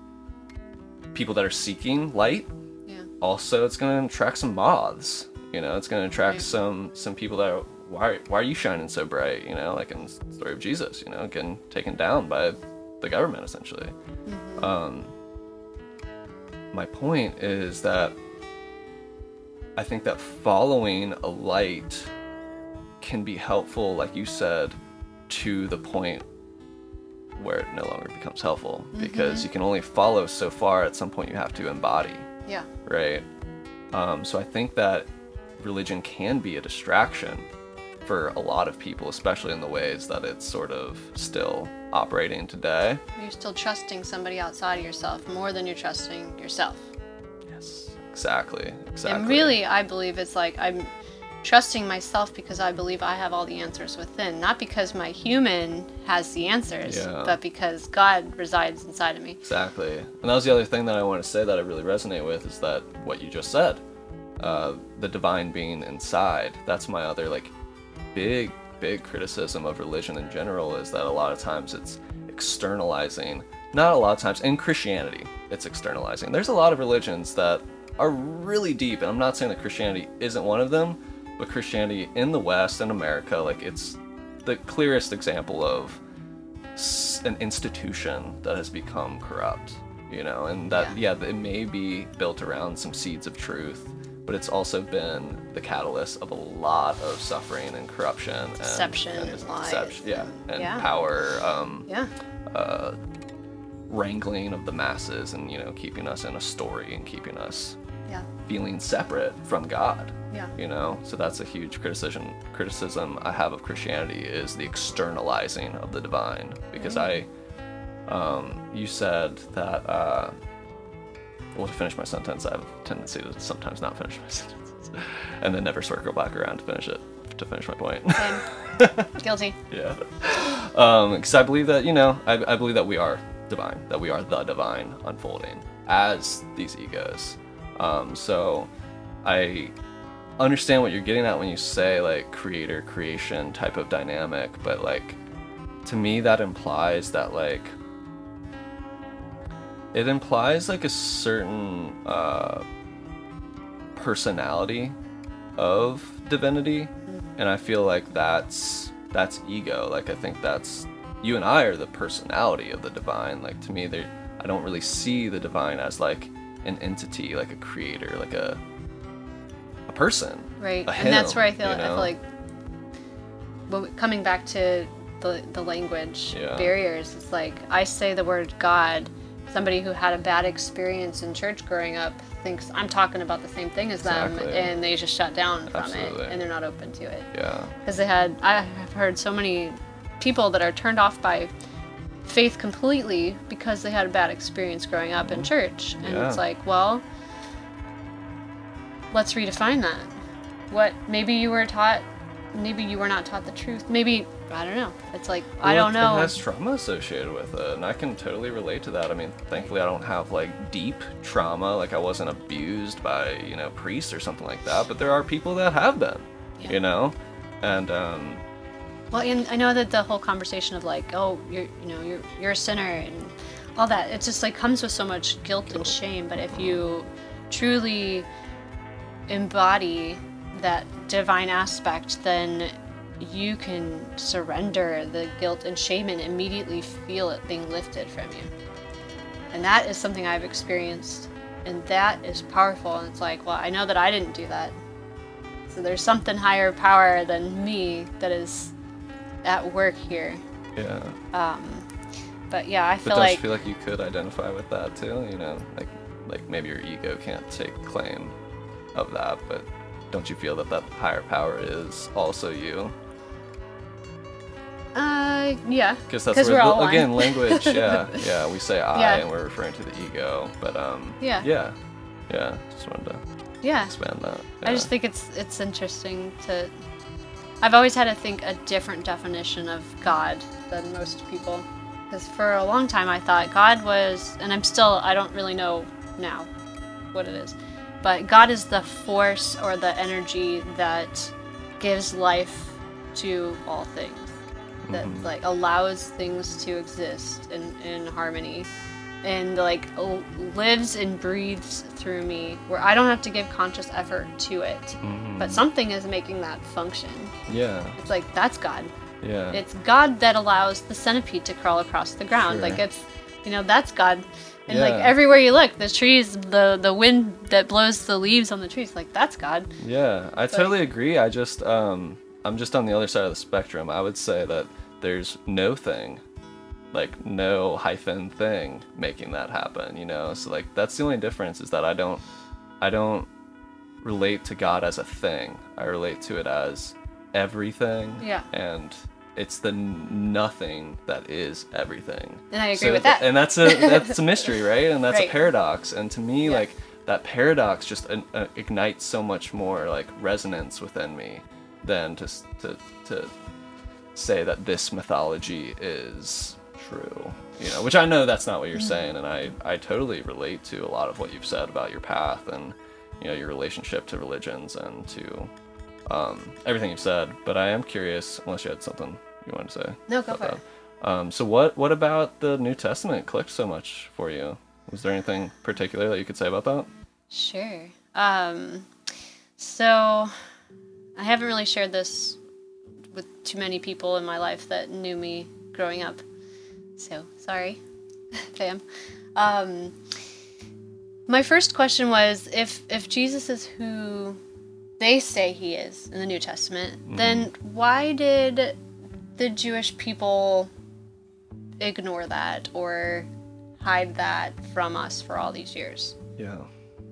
people that are seeking light Yeah. also it's going to attract some moths you know it's going to attract Right. some some people that are why why are you shining so bright you know like in the story of jesus you know getting taken down by the government essentially um my point is that i think that following a light can be helpful like you said to the point where it no longer becomes helpful because you can only follow so far at some point you have to embody Yeah. right? Um, so I think that religion can be a distraction for a lot of people, especially in the ways that it's sort of still operating today. You're still trusting somebody outside of yourself more than you're trusting yourself. Yes, exactly, exactly. And really, I believe it's like I'm trusting myself because I believe I have all the answers within, not because my human has the answers, Yeah. but because God resides inside of me. Exactly. And that was the other thing that I want to say that I really resonate with is that what you just said, uh, the divine being inside. That's my other like big, big criticism of religion in general is that a lot of times it's externalizing. Not a lot of times in Christianity, it's externalizing. There's a lot of religions that are really deep, and I'm not saying that Christianity isn't one of them, but Christianity in the West and America, like it's the clearest example of an institution that has become corrupt you know and that yeah. it may be built around some seeds of truth but it's also been the catalyst of a lot of suffering and corruption and Deception and and lies deception, yeah and- yeah. power um Yeah. wrangling of the masses and you know keeping us in a story and keeping us Yeah. feeling separate from god Yeah. you know so that's a huge criticism criticism i have of christianity is the externalizing of the divine because i um, you said that uh, well to finish my sentence i have a tendency to sometimes not finish my sentences and then never circle back around to finish it to finish my point Same. Guilty. yeah because i believe that you know I, I believe that we are divine that we are the divine unfolding as these egos um, so i understand what you're getting at when you say like creator creation type of dynamic but like to me that implies that like it implies like a certain uh, personality of divinity and i feel like that's that's ego like i think that's you and i are the personality of the divine like to me there i don't really see the divine as like an entity like a creator like a a person Right. a and that's where I feel you I feel like well, coming back to the the language Yeah. barriers, it's like I say the word God, somebody who had a bad experience in church growing up thinks I'm talking about the same thing as them and they just shut down from Absolutely. it and they're not open to it. yeah Because they had I have heard so many people that are turned off by faith completely because they had a bad experience growing up in church. And Mm-hmm. Yeah. it's like, well, let's redefine that. What maybe you were taught, maybe you were not taught the truth. Maybe I don't know. It's like I don't know. It has trauma associated with it, and I can totally relate to that. I mean, thankfully, I don't have like deep trauma, like I wasn't abused by you know priests or something like that. But there are people that have been, Yeah. you know, and um, Well, and I know that the whole conversation of like, oh, you're, you know, you're, you're a sinner and all that, it just like comes with so much guilt and shame. But if you truly embody that divine aspect, then you can surrender the guilt and shame and immediately feel it being lifted from you. And that is something I've experienced, and that is powerful. And it's like, well, I know that I didn't do that. So there's something higher power than me that is at work here. yeah. Um, But yeah, I But feel don't like you feel like you could identify with that too? You know, like like maybe your ego can't take claim of that, but don't you feel that that higher power is also you? Uh yeah, Because that's we're where all again language. Yeah, yeah. We say I, Yeah. and we're referring to the ego, but um. Yeah. Yeah. Yeah. Just wanted to yeah. expand that. I just think it's it's interesting to. I've always had to think a different definition of God than most people, because for a long time I thought God was, and I'm still I don't really know now what it is, but God is the force or the energy that gives life to all things, that Mhm. like allows things to exist in in harmony and like lives and breathes through me where I don't have to give conscious effort to it. Mhm. But something is making that function. Yeah. It's like that's God. Yeah. It's God that allows the centipede to crawl across the ground. Sure. Like it's you know, that's God. And like everywhere you look, the trees, the the wind that blows the leaves on the trees, like that's God. Yeah, I totally agree. I just um I'm just on the other side of the spectrum. I would say that there's no thing like no hyphen thing making that happen, you know? So like that's the only difference is that I don't I don't relate to God as a thing. I relate to it as everything. Yeah. And it's the nothing that is everything. And I agree So with th- that. And that's a that's a mystery, right? And that's Right. a paradox. And to me, Yeah. like that paradox just uh, uh, ignites so much more like resonance within me than to to to say that this mythology is true. You know, which I know that's not what you're Mm-hmm. saying, and I I totally relate to a lot of what you've said about your path and you know your relationship to religions and to um, everything you've said. But I am curious, unless you had something you wanted to say. No, go for it. Um, so what what about the New Testament clicked so much for you? Was there anything particular that you could say about that? Sure. Um, so I haven't really shared this with too many people in my life that knew me growing up. So sorry, fam. Um, my first question was if if Jesus is who they say he is in the New Testament, then why did the Jewish people ignore that or hide that from us for all these years? Yeah.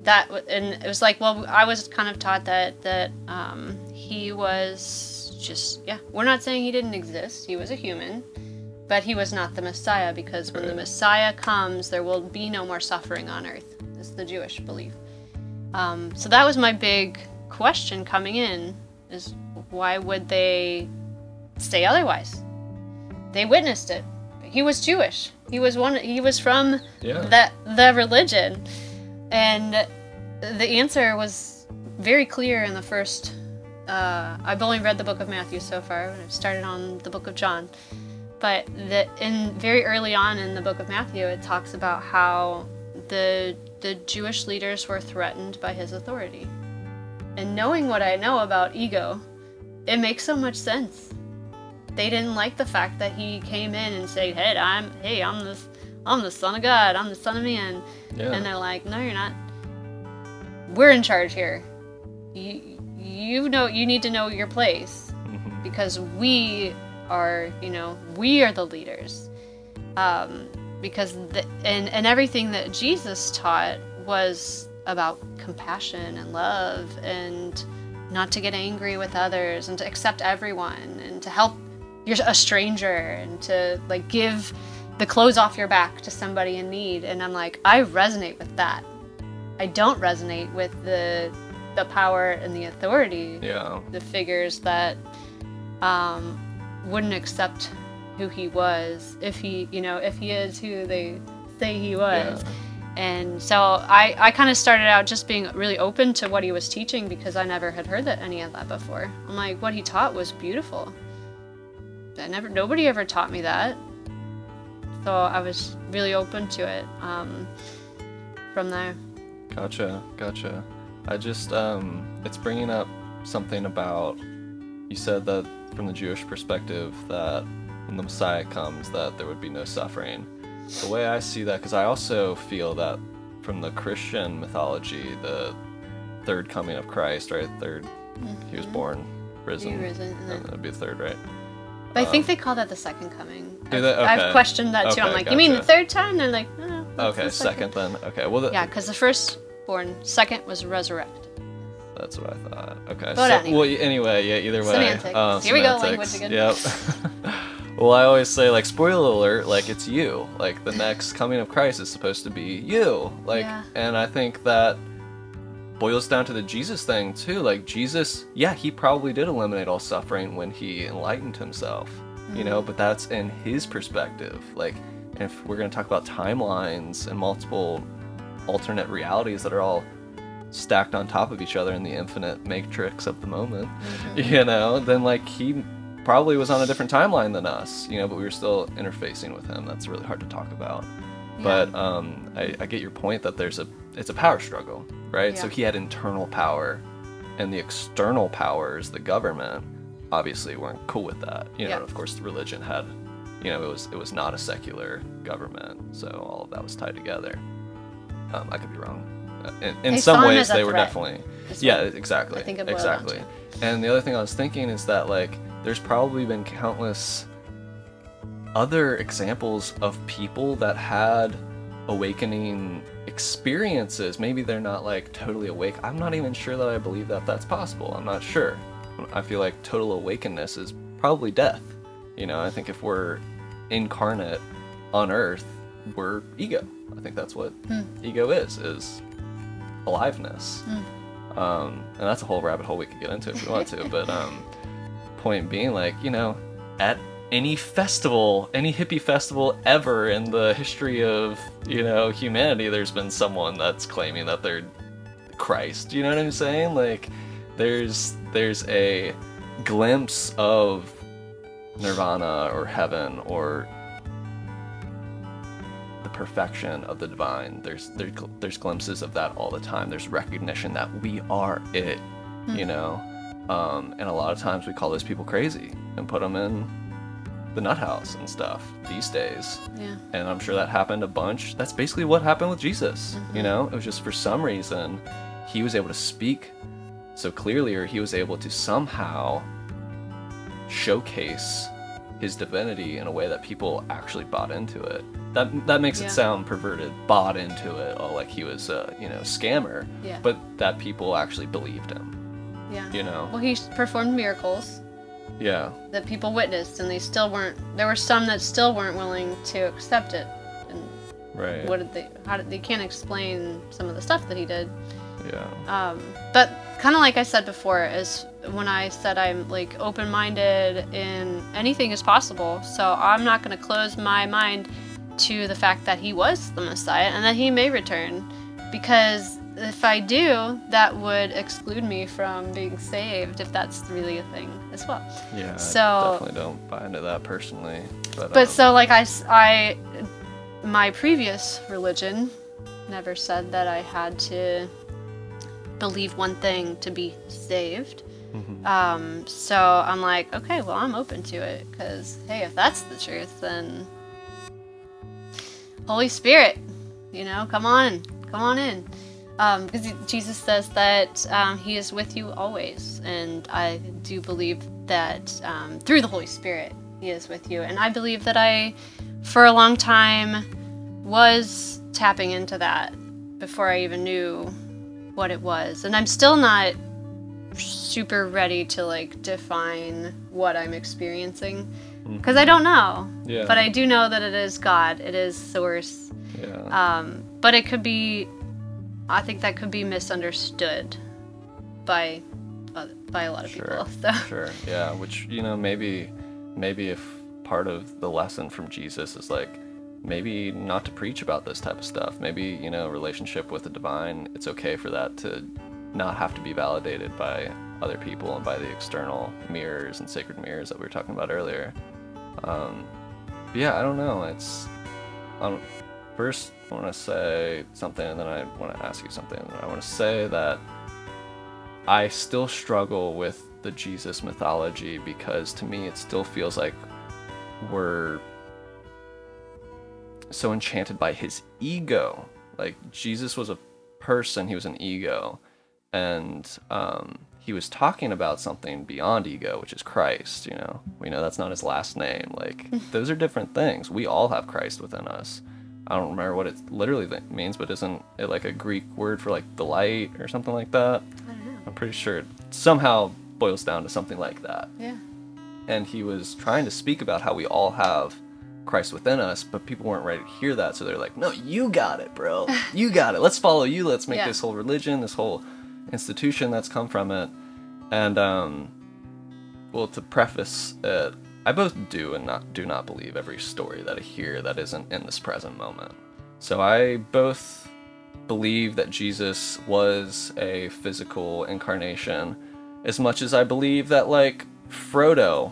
That and it was like well i was kind of taught that that um, he was just yeah we're not saying he didn't exist he was a human but he was not the messiah because when the messiah comes there will be no more suffering on earth. Is the jewish belief. Um, so that was my big question coming in is why would they say otherwise? They witnessed it. He was jewish. He was one he was from Yeah. that the religion and the answer was very clear in the first. Uh, I've only read the book of Matthew so far. and I've started on the book of John, but the, in very early on in the book of Matthew, it talks about how the the Jewish leaders were threatened by his authority. And knowing what I know about ego, it makes so much sense. They didn't like the fact that he came in and said, "Hey, I'm hey, I'm the I'm the son of God. I'm the son of man." Yeah. And they're like, no, you're not. We're in charge here. You, you know, you need to know your place Mhm. because we are, you know, we are the leaders. Um, because the, and and everything that Jesus taught was about compassion and love and not to get angry with others and to accept everyone and to help you're a stranger and to like give the clothes off your back to somebody in need and i'm like i resonate with that. I don't resonate with the the power and the authority Yeah. the figures that um, wouldn't accept who he was if he you know if he is who they say he was. Yeah. and so i i kind of started out just being really open to what he was teaching because i never had heard that any of that before. I'm like what he taught was beautiful. I never nobody ever taught me that so i was really open to it um, from there Gotcha, gotcha. I just, um, it's bringing up something about, you said that from the Jewish perspective, that when the Messiah comes, that there would be no suffering. The way I see that, because I also feel that from the Christian mythology, the third coming of Christ, right? Third, he was born, risen. Mm-hmm. risen, and then- that'd be the third, right? but i think Um, they call that the second coming Do I've. I've questioned that too i'm Okay, like you mean the third time they're like no, Okay, the second then. Okay, well, th- Yeah, because the first born, second was resurrect. That's what I thought. Okay. But so, anyway. well, anyway, yeah. Either way. Semantics. um, Here we go, semantics, language Yep. well, I always say like spoiler alert, like it's you. Like the next coming of Christ is supposed to be you. Like, Yeah. and I think that boils down to the Jesus thing too. Like Jesus, yeah, he probably did eliminate all suffering when he enlightened himself. You know, but that's in his perspective. Like, if we're gonna talk about timelines and multiple alternate realities that are all stacked on top of each other in the infinite matrix of the moment, you know, then like he probably was on a different timeline than us, you know, but we were still interfacing with him. That's really hard to talk about. But um, I, I get your point that there's a it's a power struggle, right? So he had internal power, and the external powers, the government, obviously weren't cool with that. You know, Yeah. of course, the religion had, you know, it was it was not a secular government, so all of that was tied together. Um, I could be wrong. Uh, In, in some ways, they were threat, definitely. Yeah, exactly. I think it boiled exactly. And the other thing I was thinking is that like there's probably been countless other examples of people that had awakening experiences. Maybe they're not like totally awake. I'm not even sure that I believe that that's possible. I'm not sure. I'm feel like total awakeness is probably death. You know, I think if we're incarnate on Earth, we're ego. I think that's what ego is is aliveness. Um, and that's a whole rabbit hole we could get into if we want to. But um, point being, like you know, at any festival, any hippie festival ever in the history of you know humanity, there's been someone that's claiming that they're Christ. You know what I'm saying? Like, there's there's a glimpse of nirvana or heaven or the perfection of the divine. There's there, there's glimpses of that all the time. There's recognition that we are it, you know. Um, and a lot of times we call those people crazy and put them in the nut house and stuff these days. Yeah. And I'm sure that happened a bunch. That's basically what happened with Jesus. You know, it was just for some reason he was able to speak so clearly, he was able to somehow showcase his divinity in a way that people actually bought into it. That that makes Yeah. it sound perverted. Bought into it, oh, like he was a you know scammer. Yeah. But that people actually believed him. Yeah. You know. Well, he performed miracles Yeah. that people witnessed, and they still weren't. There were some that still weren't willing to accept it. And Right. what did they? How did they can't explain some of the stuff that he did? Yeah. Um, but kind of like I said before, is when I said I'm like open-minded in anything is possible. So I'm not going to close my mind to the fact that he was the Messiah and that he may return, because if I do, that would exclude me from being saved if that's really a thing as well. Yeah. So- I definitely don't buy into that personally. But, But um, so like I, I, my previous religion never said that I had to believe one thing to be saved. mhm. Um, so I'm like, okay, well I'm open to it because hey, if that's the truth, then Holy Spirit, you know, come on, come on in. Um, because Jesus says that um, He is with you always, and I do believe that um, through the Holy Spirit He is with you, and I believe that I, for a long time, was tapping into that before I even knew what it was, and I'm still not super ready to like define what I'm experiencing because I don't know. Yeah. But I do know that it is God. It is Source. yeah. Um, but it could be, I think that could be misunderstood by uh, by a lot of Sure. people. So Sure. Yeah. Which you know maybe maybe if part of the lesson from Jesus is like maybe not to preach about this type of stuff. Maybe you know relationship with the divine. It's okay for that to not have to be validated by other people and by the external mirrors and sacred mirrors that we were talking about earlier. Um, yeah, I don't know. It's um, first I want to say something, and then I want to ask you something. I want to say that I still struggle with the Jesus mythology because to me it still feels like we're so enchanted by his ego. Like Jesus was a person, he was an ego, and um, he was talking about something beyond ego, which is Christ. You know, we know that's not his last name. Like those are different things. We all have Christ within us. I don't remember what it literally th- means, but isn't it like a Greek word for like the light or something like that? I don't know. I'm pretty sure it somehow boils down to something like that. Yeah. And he was trying to speak about how we all have Christ within us, but people weren't ready to hear that. So they're like, no, you got it, bro. You got it. Let's follow you. Let's make Yeah. this whole religion, this whole institution that's come from it. And, um, well, to preface it, I both do and not do not believe every story that I hear that isn't in this present moment. So I both believe that Jesus was a physical incarnation as much as I believe that like Frodo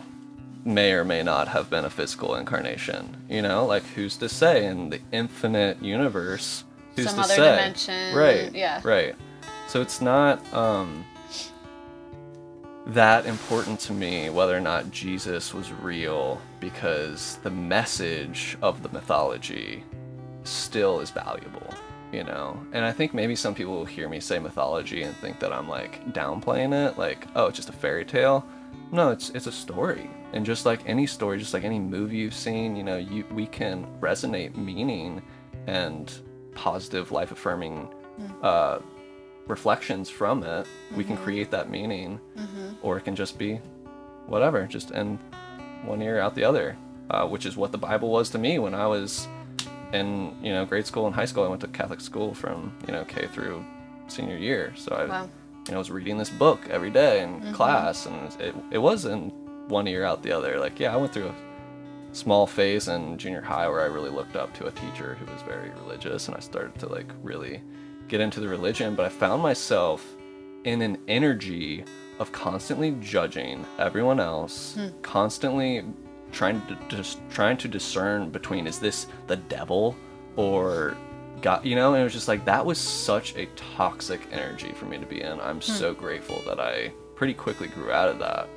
may or may not have been a physical incarnation. You know, like who's to say in the infinite universe? Who's Some to other say? dimension, Right. yeah. Right. So it's not um that important to me whether or not Jesus was real because the message of the mythology still is valuable, you know? And I think maybe some people will hear me say mythology and think that I'm like downplaying it, like, oh, it's just a fairy tale. No, it's it's a story. And just like any story, just like any movie you've seen, you know, you we can resonate meaning and positive life affirming uh reflections from it. We can create that meaning, or it can just be whatever, just in one ear out the other, uh, which is what the Bible was to me when I was in you know grade school and high school. I went to Catholic school from you know K through senior year, so I Wow. you know was reading this book every day in class, and it it was in one ear out the other. Like yeah, I went through a small phase in junior high where I really looked up to a teacher who was very religious, and I started to like really get into the religion. But I found myself in an energy of constantly judging everyone else, hmm. constantly trying to just trying to discern between is this the devil or God, you know, and it was just like that was such a toxic energy for me to be in. I'm hmm. so grateful that I pretty quickly grew out of that.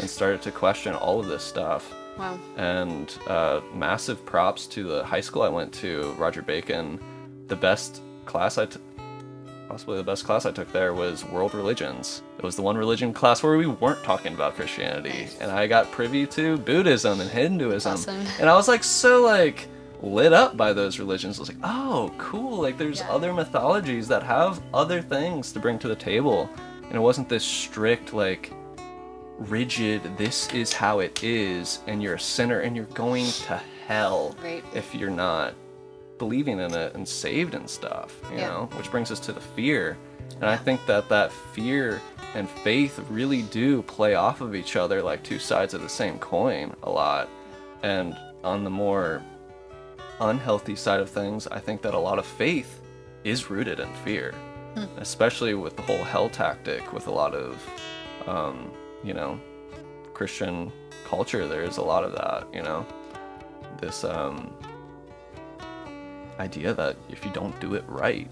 And started to question all of this stuff Wow. and uh, massive props to the high school I went to, Roger Bacon. The best class I, t- possibly the best class I took there was world religions. It was the one religion class where we weren't talking about Christianity, Nice. and I got privy to Buddhism and Hinduism, Awesome. and I was like so like lit up by those religions. I was like, oh, cool! Like there's Yeah. other mythologies that have other things to bring to the table, and it wasn't this strict like rigid. This is how it is and you're a sinner and you're going to hell Right. if you're not believing in it and saved and stuff you Yeah. know which brings us to the fear. And i think that that fear and faith really do play off of each other like two sides of the same coin a lot. And on the more unhealthy side of things i think that a lot of faith is rooted in fear especially with the whole hell tactic with a lot of um, you know christian culture there's a lot of that you know? This um, idea that if you don't do it right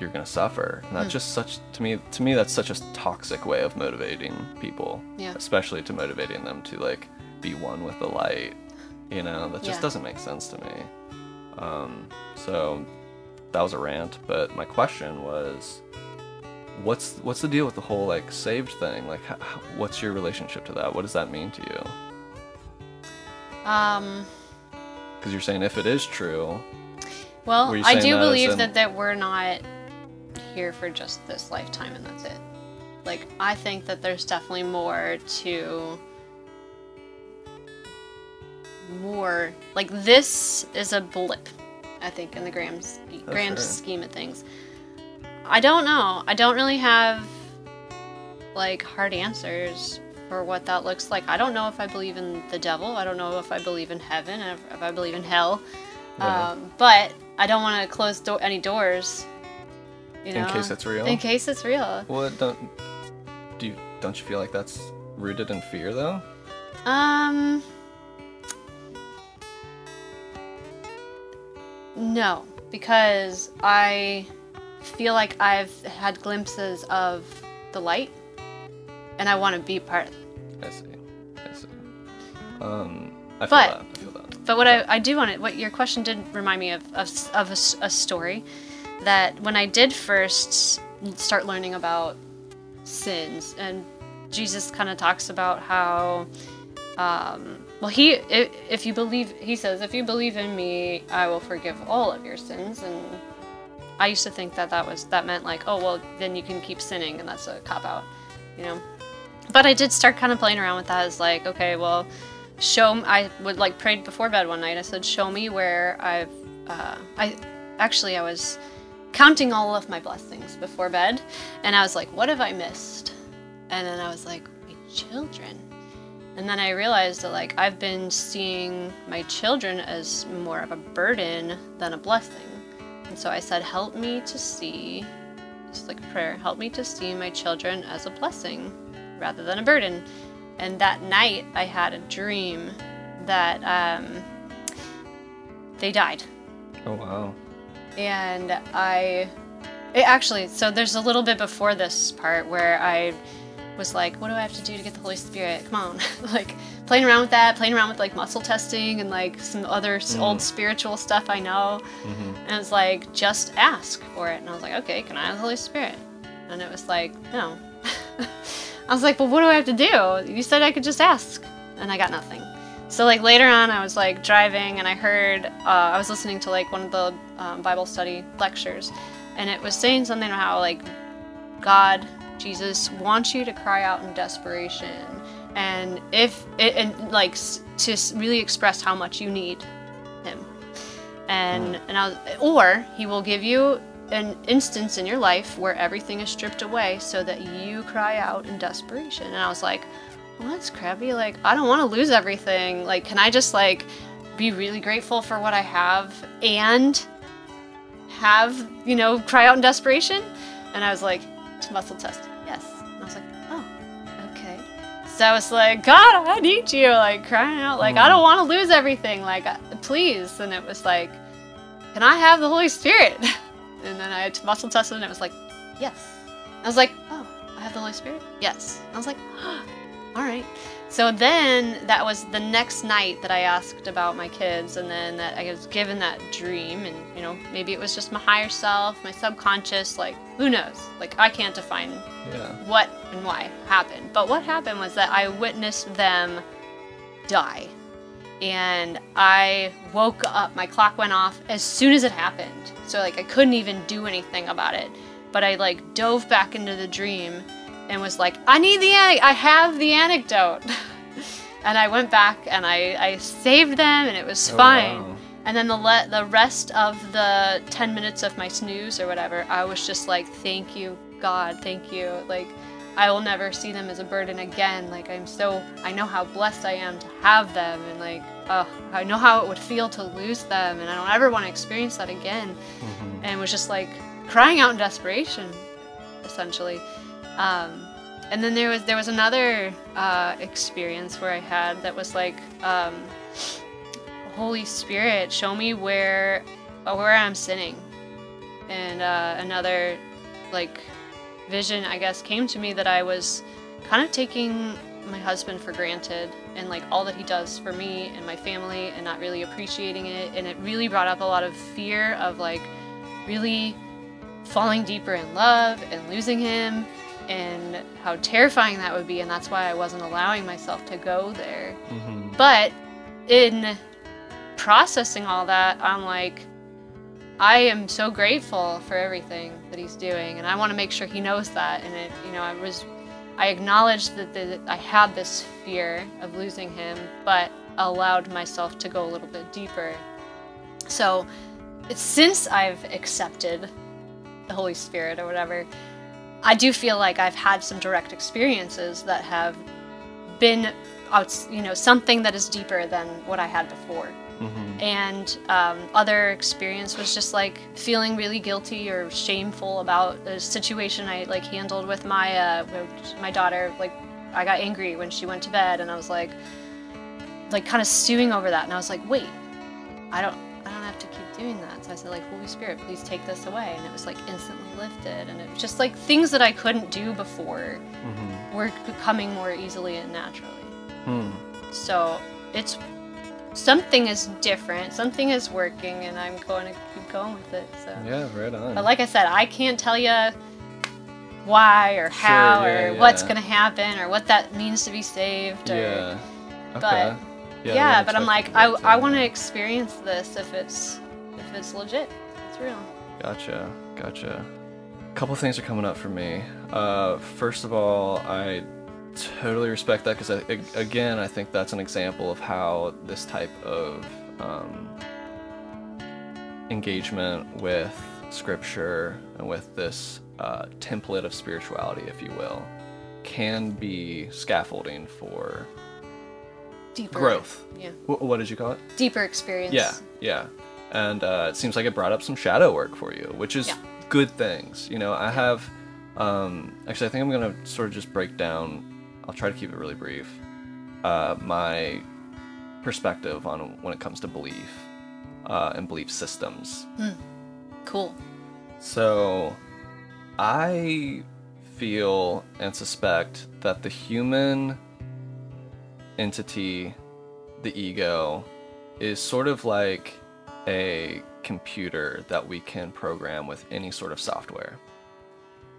you're gonna suffer. And that's just such to me to me that's such a toxic way of motivating people Yeah. especially to motivating them to like be one with the light you know? That just Yeah. doesn't make sense to me. Um, so that was a rant but my question was what's what's the deal with the whole like saved thing like h- h- what's your relationship to that what does that mean to you Um. because you're saying if it is true Well, I do that believe in- that that we're not here for just this lifetime and that's it. Like I think that there's definitely more to more like this is a blip. I think in the grand sch- grand sure. scheme of things. I don't know. I don't really have like hard answers for what that looks like. I don't know if I believe in the devil. I don't know if I believe in heaven. If, if I believe in hell. Yeah. Um, but I don't want to close do- any doors. You know? In case it's real? In case it's real. well don't do you don't you feel like that's rooted in fear though Um. No, because I feel like I've had glimpses of the light, and I want to be part of it. i see i see um i feel But- that i feel that But what I, I do want to, what your question did remind me of, of, of a, a story that when I did first start learning about sins, and Jesus kind of talks about how, um, well, he, if you believe, he says, if you believe in me, I will forgive all of your sins. And I used to think that that was, that meant like, oh, well, then you can keep sinning, and that's a cop out, you know? But I did start kind of playing around with that as like, okay, well, show I would like prayed before bed one night. I said, "Show me where I've." Uh, I actually I was counting all of my blessings before bed, and I was like, "What have I missed?" And then I was like, "My children." And then I realized that like I've been seeing my children as more of a burden than a blessing. And so I said, "Help me to see." Just like a prayer, help me to see my children as a blessing rather than a burden. And that night, I had a dream that um, they died. oh wow And I. It actually, so there's a little bit before this part where I was like, what do I have to do to get the Holy Spirit? Come on. like, playing around with that, playing around with like muscle testing and like some other s old spiritual stuff I know. And it's like, just ask for it. And I was like, okay, can I have the Holy Spirit? And it was like, no. I was like, well, what do I have to do? You said I could just ask. And I got nothing. So, like, later on, I was like driving and I heard, uh, I was listening to like one of the um, Bible study lectures. And it was saying something about how, like, God, Jesus wants you to cry out in desperation, and if it and like to really express how much you need Him, and hmm. and I was, or He will give you an instance in your life where everything is stripped away, so that you cry out in desperation. And I was like, well, that's crappy. Like I don't want to lose everything. Like, can I just like be really grateful for what I have and have, you know, cry out in desperation? And I was like, muscle test, So I was like, God, I need you, like crying out, like, I don't want to lose everything, like, uh, please. And it was like, can I have the Holy Spirit? And then I had to muscle test it, and it was like, yes. I was like, oh, I have the Holy Spirit? Yes. I was like, all right. So then that was the next night that I asked about my kids, and then that I was given that dream, and you know, maybe it was just my higher self, my subconscious, like who knows? Like I can't define Yeah. what and why happened. But what happened was that I witnessed them die. And I woke up, my clock went off as soon as it happened. So like I couldn't even do anything about it. But I like dove back into the dream and was like, I need the I have the anecdote. and I went back and I, I saved them and it was Oh, fine. wow. And then the le- the rest of the 10 minutes of my snooze or whatever, I was just like, thank you, God, thank you. Like, I will never see them as a burden again. Like, I'm so, I know how blessed I am to have them. And like, uh, I know how it would feel to lose them. And I don't ever want to experience that again. And was just like crying out in desperation, essentially. Um, and then there was there was another uh, experience where I had that was like um, Holy Spirit, show me where uh, where I'm sinning. And uh, another like vision, I guess, came to me that I was kind of taking my husband for granted and like all that he does for me and my family and not really appreciating it. And it really brought up a lot of fear of like really falling deeper in love and losing him and how terrifying that would be. And that's why I wasn't allowing myself to go there. Mhm. But in processing all that, I'm like, I am so grateful for everything that he's doing, and I want to make sure he knows that. And it, you know, I was, I acknowledged that the, I had this fear of losing him, but allowed myself to go a little bit deeper. So, since I've accepted the Holy Spirit or whatever, I do feel like I've had some direct experiences that have been you know, something that is deeper than what I had before. Mhm. And um, other experience was just like feeling really guilty or shameful about the situation I like handled with my uh, my daughter. Like I got angry when she went to bed, and I was like, like kind of stewing over that. And I was like, wait, I don't, doing that. So I said like, Holy Spirit, please take this away. And it was like instantly lifted, and it was just like things that I couldn't do before Mhm. were coming more easily and naturally. Hmm. So it's something is different, something is working, and I'm going to keep going with it. So, Yeah, right on. but like I said, I can't tell you why or how yeah, or what's going to happen or what that means to be saved. Or, yeah. Okay. but- yeah, yeah, but I'm like, I, I want to experience this if it's if it's legit, it's real. Gotcha, gotcha. A couple things are coming up for me. Uh, first of all, I totally respect that because, again, I think that's an example of how this type of um, engagement with scripture and with this uh, template of spirituality, if you will, can be scaffolding for Deeper growth. Yeah, Wh- what did you call it? deeper experience. Yeah, yeah. And uh, it seems like it brought up some shadow work for you, which is Yeah. good things. You know, I have. Um, actually, I think I'm gonna sort of just break down. I'll try to keep it really brief. Uh, my perspective on when it comes to belief uh, and belief systems. cool. So, I feel and suspect that the human entity, the ego, is sort of like a computer that we can program with any sort of software.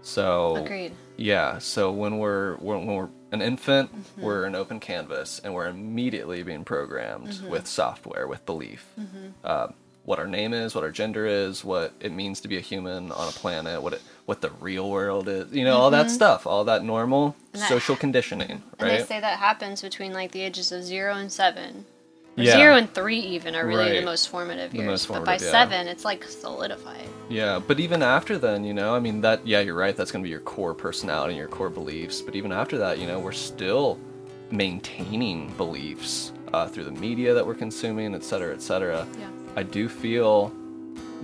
So, Agreed. yeah, so when we're when, when we're an infant, Mm-hmm. we're an open canvas, and we're immediately being programmed with software, with belief. Mm-hmm. Uh, what our name is, what our gender is, what it means to be a human on a planet, what it what the real world is, you know, all that stuff, all that normal Mm-hmm. That- social conditioning, And they say that happens between like the ages of zero and seven. Yeah. Zero and three even are really Right. the most formative years. most but by yeah. seven, it's like solidified. Yeah, but even after then, you know, I mean that yeah, you're right, that's going to be your core personality, and your core beliefs, but even after that, you know, we're still maintaining beliefs uh, through the media that we're consuming, et cetera, et cetera. Yeah. I do feel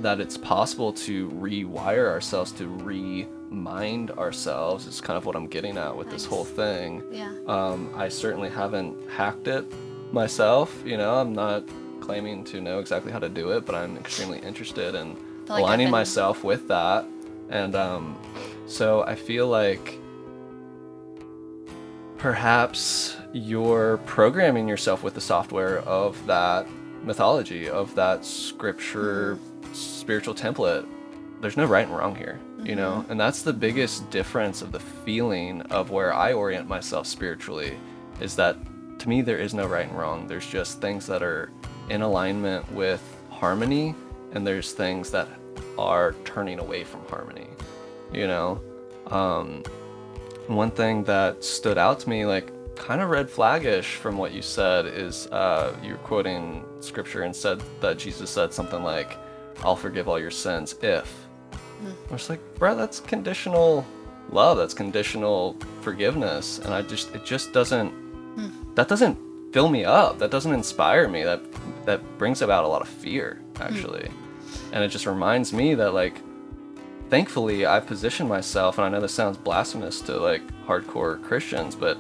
that it's possible to rewire ourselves, to remind ourselves. Is kind of what I'm getting at with this whole thing. Yeah. Um, I certainly haven't hacked it myself. You know, I'm not claiming to know exactly how to do it, but I'm extremely interested in like aligning been- myself with that. And um, so I feel like perhaps you're programming yourself with the software of that mythology, of that scripture, spiritual template. There's no right and wrong here, you know? And that's the biggest difference of the feeling of where I orient myself spiritually is that to me there is no right and wrong. There's just things that are in alignment with harmony and there's things that are turning away from harmony, you know? Um, one thing that stood out to me, like kind of red flaggish from what you said, is uh, you're quoting scripture and said that Jesus said something like, I'll forgive all your sins if. I was like, bro, that's conditional love. That's conditional forgiveness. And I just, it just doesn't, that doesn't fill me up. That doesn't inspire me. That, that brings about a lot of fear, actually. And it just reminds me that, like, thankfully I've positioned myself, and I know this sounds blasphemous to like hardcore Christians, but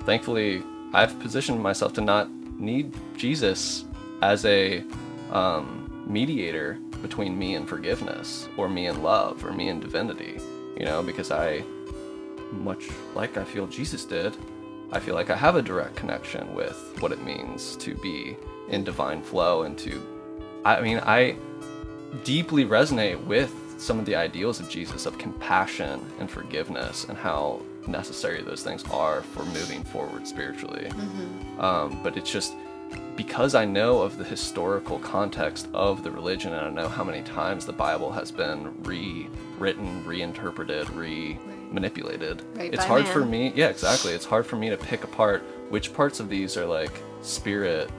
thankfully I've positioned myself to not need Jesus as a um, mediator between me and forgiveness, or me and love, or me and divinity. You know, because I, much like I feel Jesus did, I feel like I have a direct connection with what it means to be in divine flow and to, I mean, I deeply resonate with some of the ideals of Jesus of compassion and forgiveness and how necessary those things are for moving forward spiritually. Um, but it's just because I know of the historical context of the religion and I know how many times the Bible has been rewritten, reinterpreted, re manipulated. Right, it's hard for me, yeah, exactly. It's hard for me to pick apart which parts of these are like spirit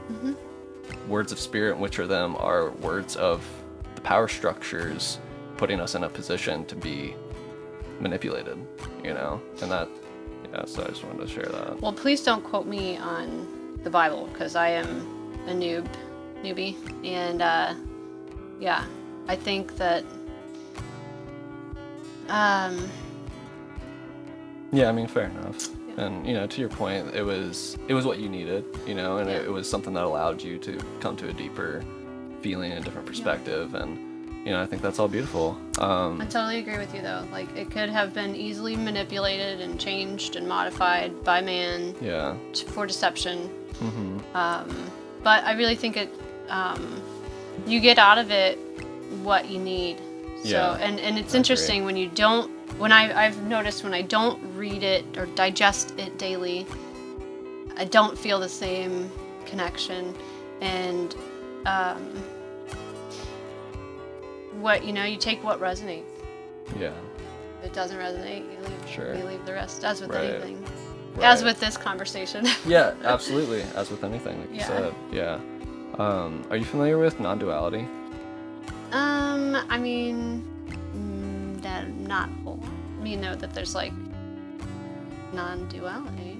words of spirit and which of them are words of the power structures putting us in a position to be manipulated you know? And that yeah so i just wanted to share that. Well, please don't quote me on the Bible because I am a noob, newbie, and uh, yeah, I think that um, yeah i mean fair enough and you know to your point it was it was what you needed you know and it, Yeah. it was something that allowed you to come to a deeper feeling and a different perspective and you know i think that's all beautiful um I totally agree with you though. Like it could have been easily manipulated and changed and modified by man yeah t- for deception. hmm Um, but I really think it, um, you get out of it what you need. So, Yeah, and, and it's I agree. interesting when you don't, when I, I've noticed when I don't read it or digest it daily, I don't feel the same connection. And, um, what, you know, you take what resonates. yeah If it doesn't resonate, you leave, Sure. you leave the rest, as with Right. anything. As with this conversation. Yeah, absolutely. As with anything, like you Yeah. said. Yeah. Um, are you familiar with non-duality? Um, I mean, mm, that not whole. You know that there's like non-duality.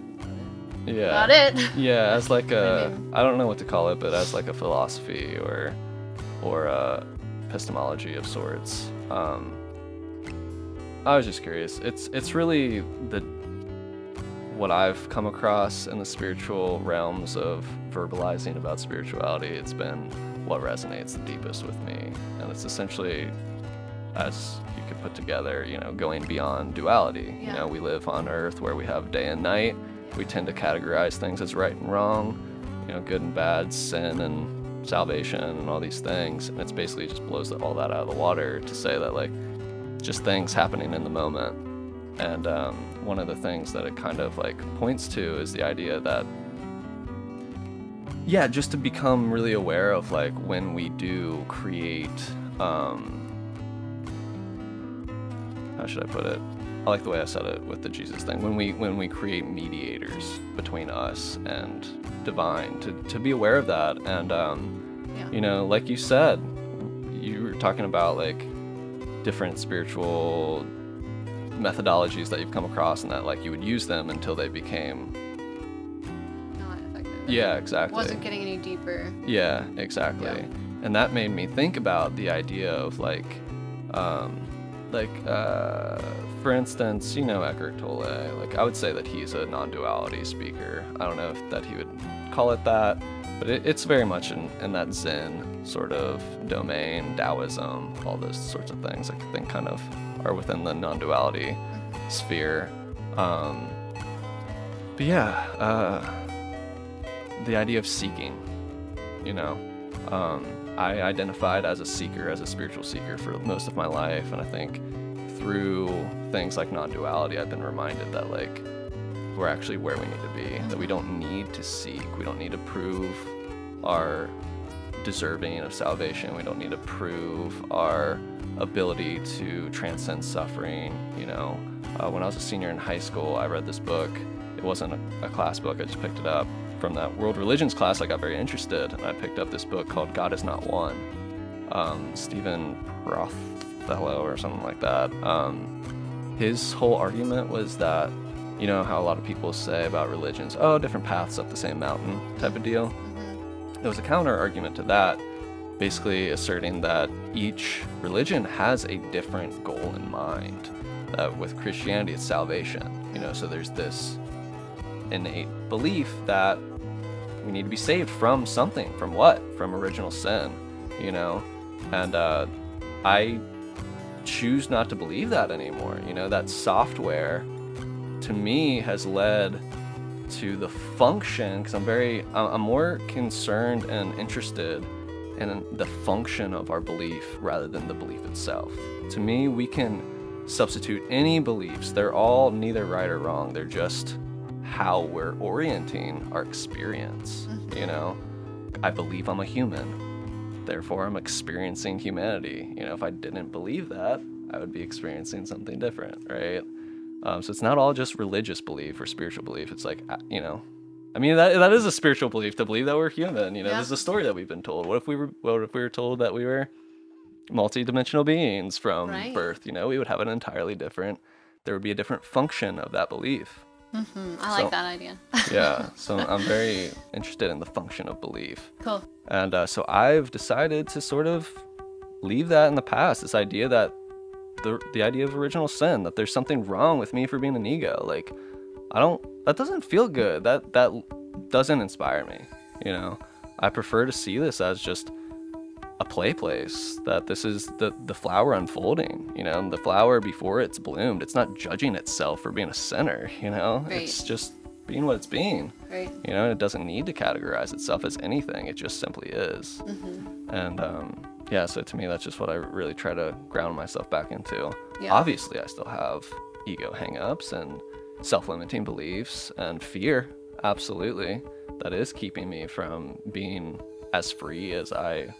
Yeah. About it. Yeah, as like a I, mean- I don't know what to call it, but as like a philosophy or or a epistemology of sorts. Um, I was just curious. It's it's really the what I've come across in the spiritual realms of verbalizing about spirituality. It's been what resonates the deepest with me, and it's essentially as you could put together, you know, going beyond duality. You know, we live on Earth where we have day and night. We tend to categorize things as right and wrong, you know, good and bad, sin and salvation, and all these things. And it's basically just blows all that out of the water to say that like just things happening in the moment. And um, one of the things that it kind of like points to is the idea that yeah, just to become really aware of like when we do create um how should I put it? I like the way I said it with the Jesus thing. When we when we create mediators between us and divine, to, to be aware of that and um Yeah. you know, like you said, you were talking about like different spiritual methodologies that you've come across and that like you would use them until they became Not effective. yeah, exactly. Wasn't getting any deeper. Yeah, exactly. Yeah. And that made me think about the idea of like, um, like, uh, for instance, you know Eckhart Tolle. Like, I would say that he's a non-duality speaker. I don't know if that he would call it that, but it, it's very much in, in that Zen sort of domain, Taoism, all those sorts of things. I think kind of are within the non-duality sphere. Um, but yeah, uh, the idea of seeking you know um, i identified as a seeker as a spiritual seeker for most of my life and i think through things like non-duality i've been reminded that like we're actually where we need to be that we don't need to seek we don't need to prove our deserving of salvation we don't need to prove our ability to transcend suffering you know? Uh, when i was a senior in high school i read this book. It wasn't a, a class book i just picked it up from that world religions class i got very interested and i picked up this book called god is not one. Um, stephen Prothero or something like that. Um, his whole argument was that you know how a lot of people say about religions oh different paths up the same mountain type of deal? There was a counter argument to that basically asserting that each religion has a different goal in mind that with christianity it's salvation you know? So there's this innate belief that we need to be saved from something from what? From original sin you know? And uh, i choose not to believe that anymore you know? That software to me has led to the function because i'm very i'm more concerned and interested in the function of our belief rather than the belief itself. To me we can substitute any beliefs. They're all neither right or wrong. They're just how we're orienting our experience you know i believe i'm a human therefore i'm experiencing humanity you know if i didn't believe that i would be experiencing something different right um, so it's not all just religious belief or spiritual belief. It's like, uh, you know, I mean that that is a spiritual belief to believe that we're human. You know, Yeah. this is a story that we've been told. What if we were what if we were told that we were multi-dimensional beings from Right. birth? You know, we would have an entirely different. There would be a different function of that belief. Mm, I So- like that idea. Yeah. so I'm very interested in the function of belief. cool. And uh, so I've decided to sort of leave that in the past. This idea that the the idea of original sin, that there's something wrong with me for being an ego. Like, I don't. That doesn't feel good. That that doesn't inspire me. You know, I prefer to see this as just a play place. That this is the the flower unfolding. You know, the flower before it's bloomed. It's not judging itself for being a sinner. You know, Right. it's just being what it's being Right. you know, and it doesn't need to categorize itself as anything. It just simply is. Mm-hmm. And um, yeah, so to me, that's just what I really try to ground myself back into. Yeah. Obviously, I still have ego hangups and self-limiting beliefs and fear. Absolutely, that is keeping me from being as free as I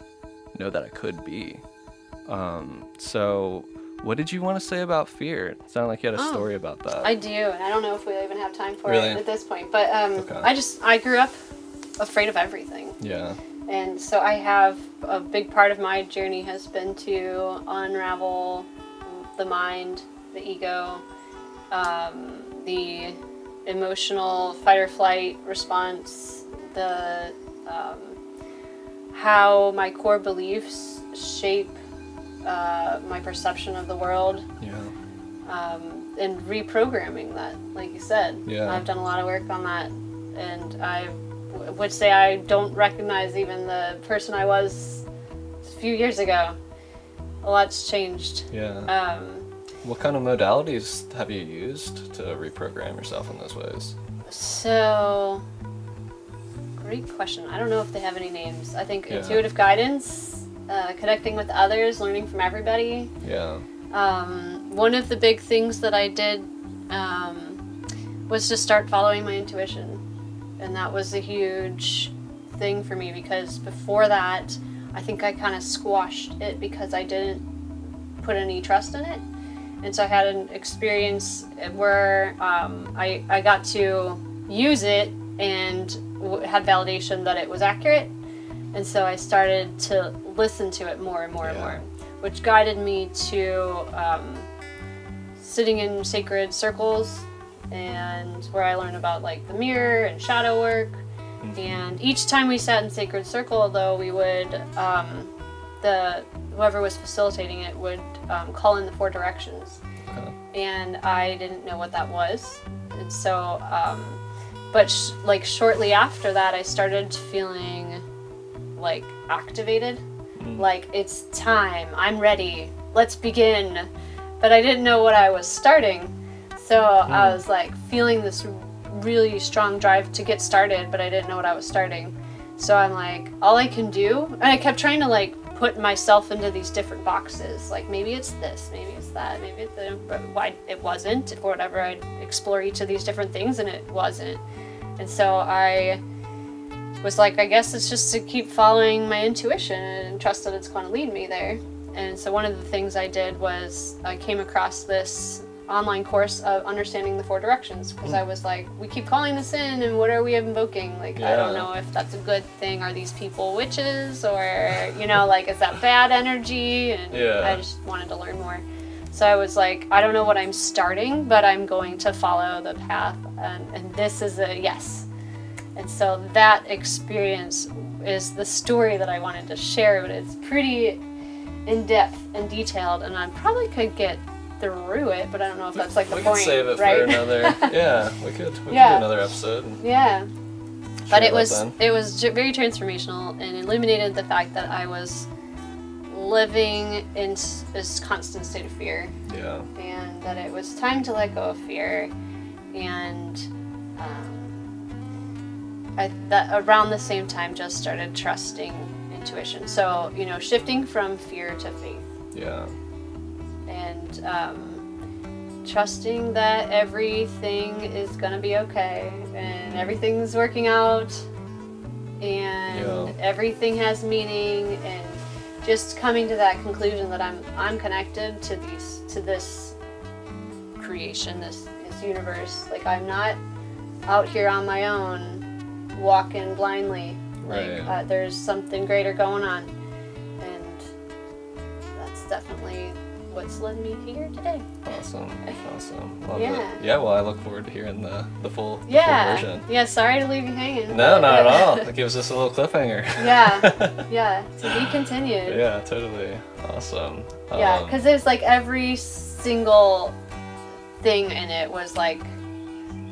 know that I could be. Um, so, what did you want to say about fear? It sounded like you had a Oh, story about that. I do, and I don't know if we even have time for Really? it at this point. But um, Okay. I just I grew up afraid of everything, yeah. and so I have a big part of my journey has been to unravel the mind, the ego, um, the emotional fight or flight response, the um, how my core beliefs shape uh, my perception of the world Yeah. um, and reprogramming that, like you said. Yeah. I've done a lot of work on that, and I w- would say I don't recognize even the person I was a few years ago. A lot's changed. Yeah. Um, What kind of modalities have you used to reprogram yourself in those ways? so, great question. I don't know if they have any names. I think Yeah. intuitive guidance, uh, connecting with others, learning from everybody. Yeah. um, one of the big things that I did um, was to start following my intuition, and that was a huge thing for me because before that, I think I kind of squashed it because I didn't put any trust in it. And so I had an experience where um, I, I got to use it and had validation that it was accurate. And so I started to listen to it more and more and more, which guided me to um, sitting in sacred circles and where I learned about like the mirror and shadow work. And each time we sat in sacred circle, though, we would um, the whoever was facilitating it would um, call in the four directions, Okay. and I didn't know what that was, and so. Um, but sh- like shortly after that, I started feeling like activated, mm. like it's time. I'm ready. Let's begin. But I didn't know what I was starting, so I mm. was like feeling this really strong drive to get started, but I didn't know what I was starting. So I'm like, all I can do, and I kept trying to like put myself into these different boxes. Like maybe it's this, maybe that, maybe the, but why it wasn't, or whatever. I'd explore each of these different things, and it wasn't. And so I was like, I guess it's just to keep following my intuition and trust that it's going to lead me there. And so one of the things I did was I came across this online course of understanding the four directions because I mm. was like, we keep calling this in, and what are we invoking? Like, I don't know if that's a good thing. Are these people witches, or you know, like, is that bad energy? And Yeah. I just wanted to learn more. So I was like, I don't know what I'm starting, but I'm going to follow the path, and, and this is a yes. And so that experience is the story that I wanted to share, but it's pretty in depth and detailed, and I probably could get through it, but I don't know if that's like the we point, could save it right? for another. Yeah, we could. We Yeah. could do another episode. yeah, but it was then. it was very transformational and illuminated the fact that I was living in this constant state of fear Yeah. and that it was time to let go of fear and um, I, that around the same time just started trusting intuition so you know shifting from fear to faith Yeah. and um, trusting that everything is gonna be okay and everything's working out and Yeah. everything has meaning and just coming to that conclusion that I'm I'm connected to these to this creation this this universe. Like I'm not out here on my own walking blindly. Like Right. uh, there's something greater going on. And that's definitely what's led me here today. Awesome. Awesome. Love Yeah. it. Yeah. Well, I look forward to hearing the the full, the full Yeah. version. Yeah, sorry to leave you hanging. No, not at all. It gives us a little cliffhanger. yeah. Yeah. To be continued. yeah. Totally. Awesome. Yeah, Um, because it's like every single thing in it was like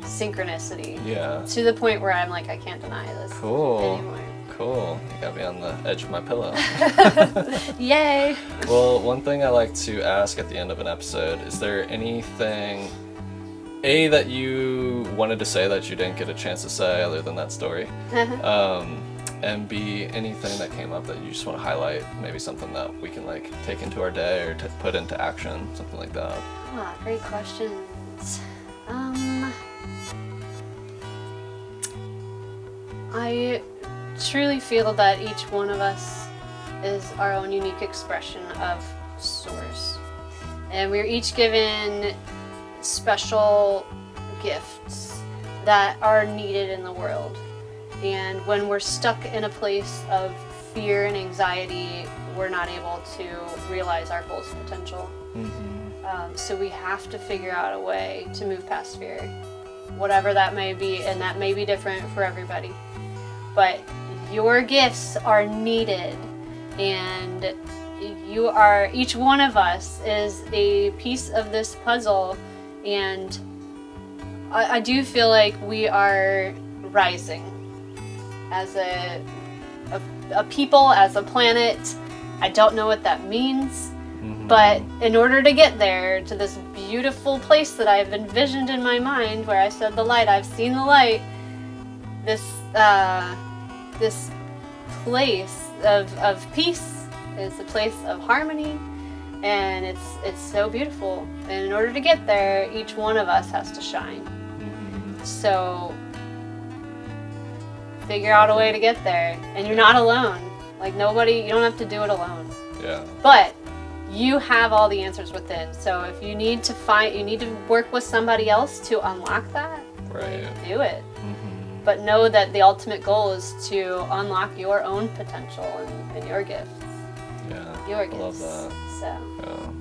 synchronicity Yeah. to the point where I'm like, I can't deny this Cool. anymore. Cool. You got me on the edge of my pillow. Yay! well, one thing I like to ask at the end of an episode is there anything, A, that you wanted to say that you didn't get a chance to say other than that story? um, and B, anything that came up that you just want to highlight, maybe something that we can like take into our day or to put into action, something like that. Ah, great questions. Um, I truly feel that each one of us is our own unique expression of Source. And we're each given special gifts that are needed in the world. And when we're stuck in a place of fear and anxiety, we're not able to realize our fullest potential. Um, so we have to figure out a way to move past fear, whatever that may be, and that may be different for everybody. But your gifts are needed, and you are each one of us is a piece of this puzzle, and I, I do feel like we are rising as a, a a people, as a planet. I don't know what that means. But in order to get there to this beautiful place that I've envisioned in my mind, where I said the light, I've seen the light. This uh, this place of, of peace is a place of harmony, and it's it's so beautiful. And in order to get there, each one of us has to shine. So figure out a way to get there. And you're not alone. Like nobody, you don't have to do it alone. Yeah. But you have all the answers within. So if you need to find, you need to work with somebody else to unlock that. Right. like, do it. Mm-hmm. But know that the ultimate goal is to unlock your own potential and, and your gifts. Yeah. Your I gifts. love that. So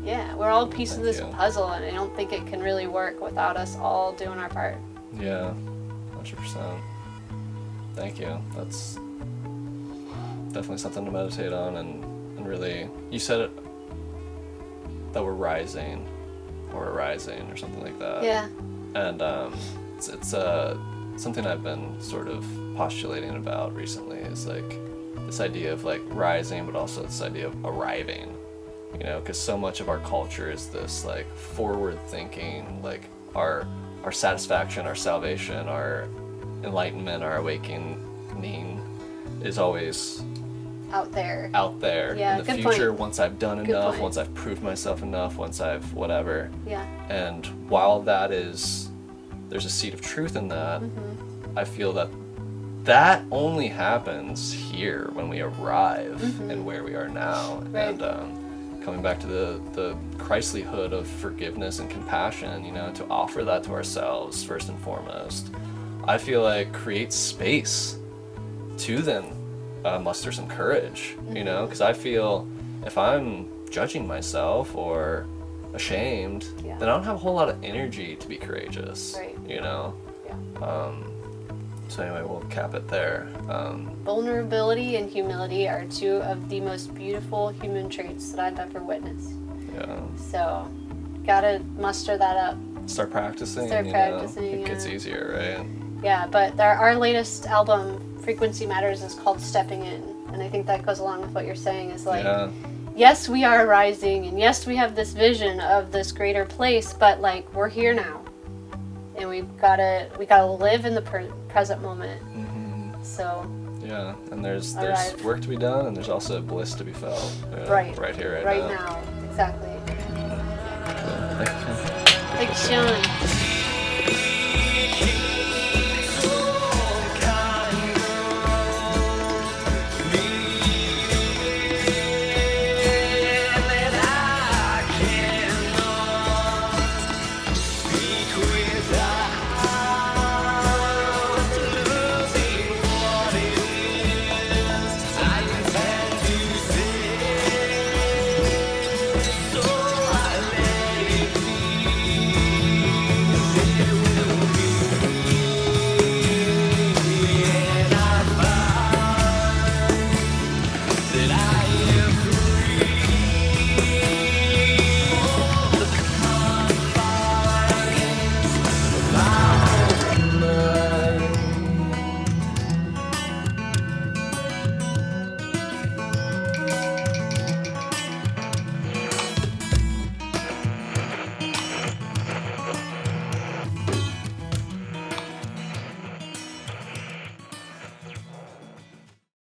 Yeah. yeah, we're all a piece of this you. puzzle, and I don't think it can really work without us all doing our part. Yeah. Hundred percent. Thank you. That's definitely something to meditate on and, and really you said it that we're rising or arising or something like that. yeah. and um, it's, it's uh, something I've been sort of postulating about recently is like this idea of like rising, but also this idea of arriving. You know, because so much of our culture is this like forward thinking, like our our satisfaction, our salvation, our enlightenment, our awakening is always Out there. out there Yeah, in the good point. future once I've done Good enough, point. once I've proved myself enough, once I've whatever. Yeah. And while that is, there's a seed of truth in that, Mm-hmm. I feel that that only happens here when we arrive and where we are now. Mm-hmm. Right. And um, coming back to the, the Christlyhood of forgiveness and compassion, you know, to offer that to ourselves first and foremost, I feel like creates space to then uh, muster some courage, you know, Mm-hmm. because I feel if I'm judging myself or ashamed, Yeah. then I don't have a whole lot of energy to be courageous, Right. you know. Yeah. Um, so anyway, we'll cap it there. Um, Vulnerability and humility are two of the most beautiful human traits that I've ever witnessed. yeah, So, gotta muster that up. start practicing. Start you practicing, Know? It gets easier, right? Yeah, but there, our latest album, Frequency Matters, is called Stepping In. And I think that goes along with what you're saying is like, yeah, yes, we are rising, and yes, we have this vision of this greater place, but like, we're here now. And we've gotta, we gotta live in the per- present moment. hmm So, yeah. And there's there's Arrive. work to be done, and there's also bliss to be felt. you Right. Right here, right, right now. now, exactly. So, thank you. Like, Sean.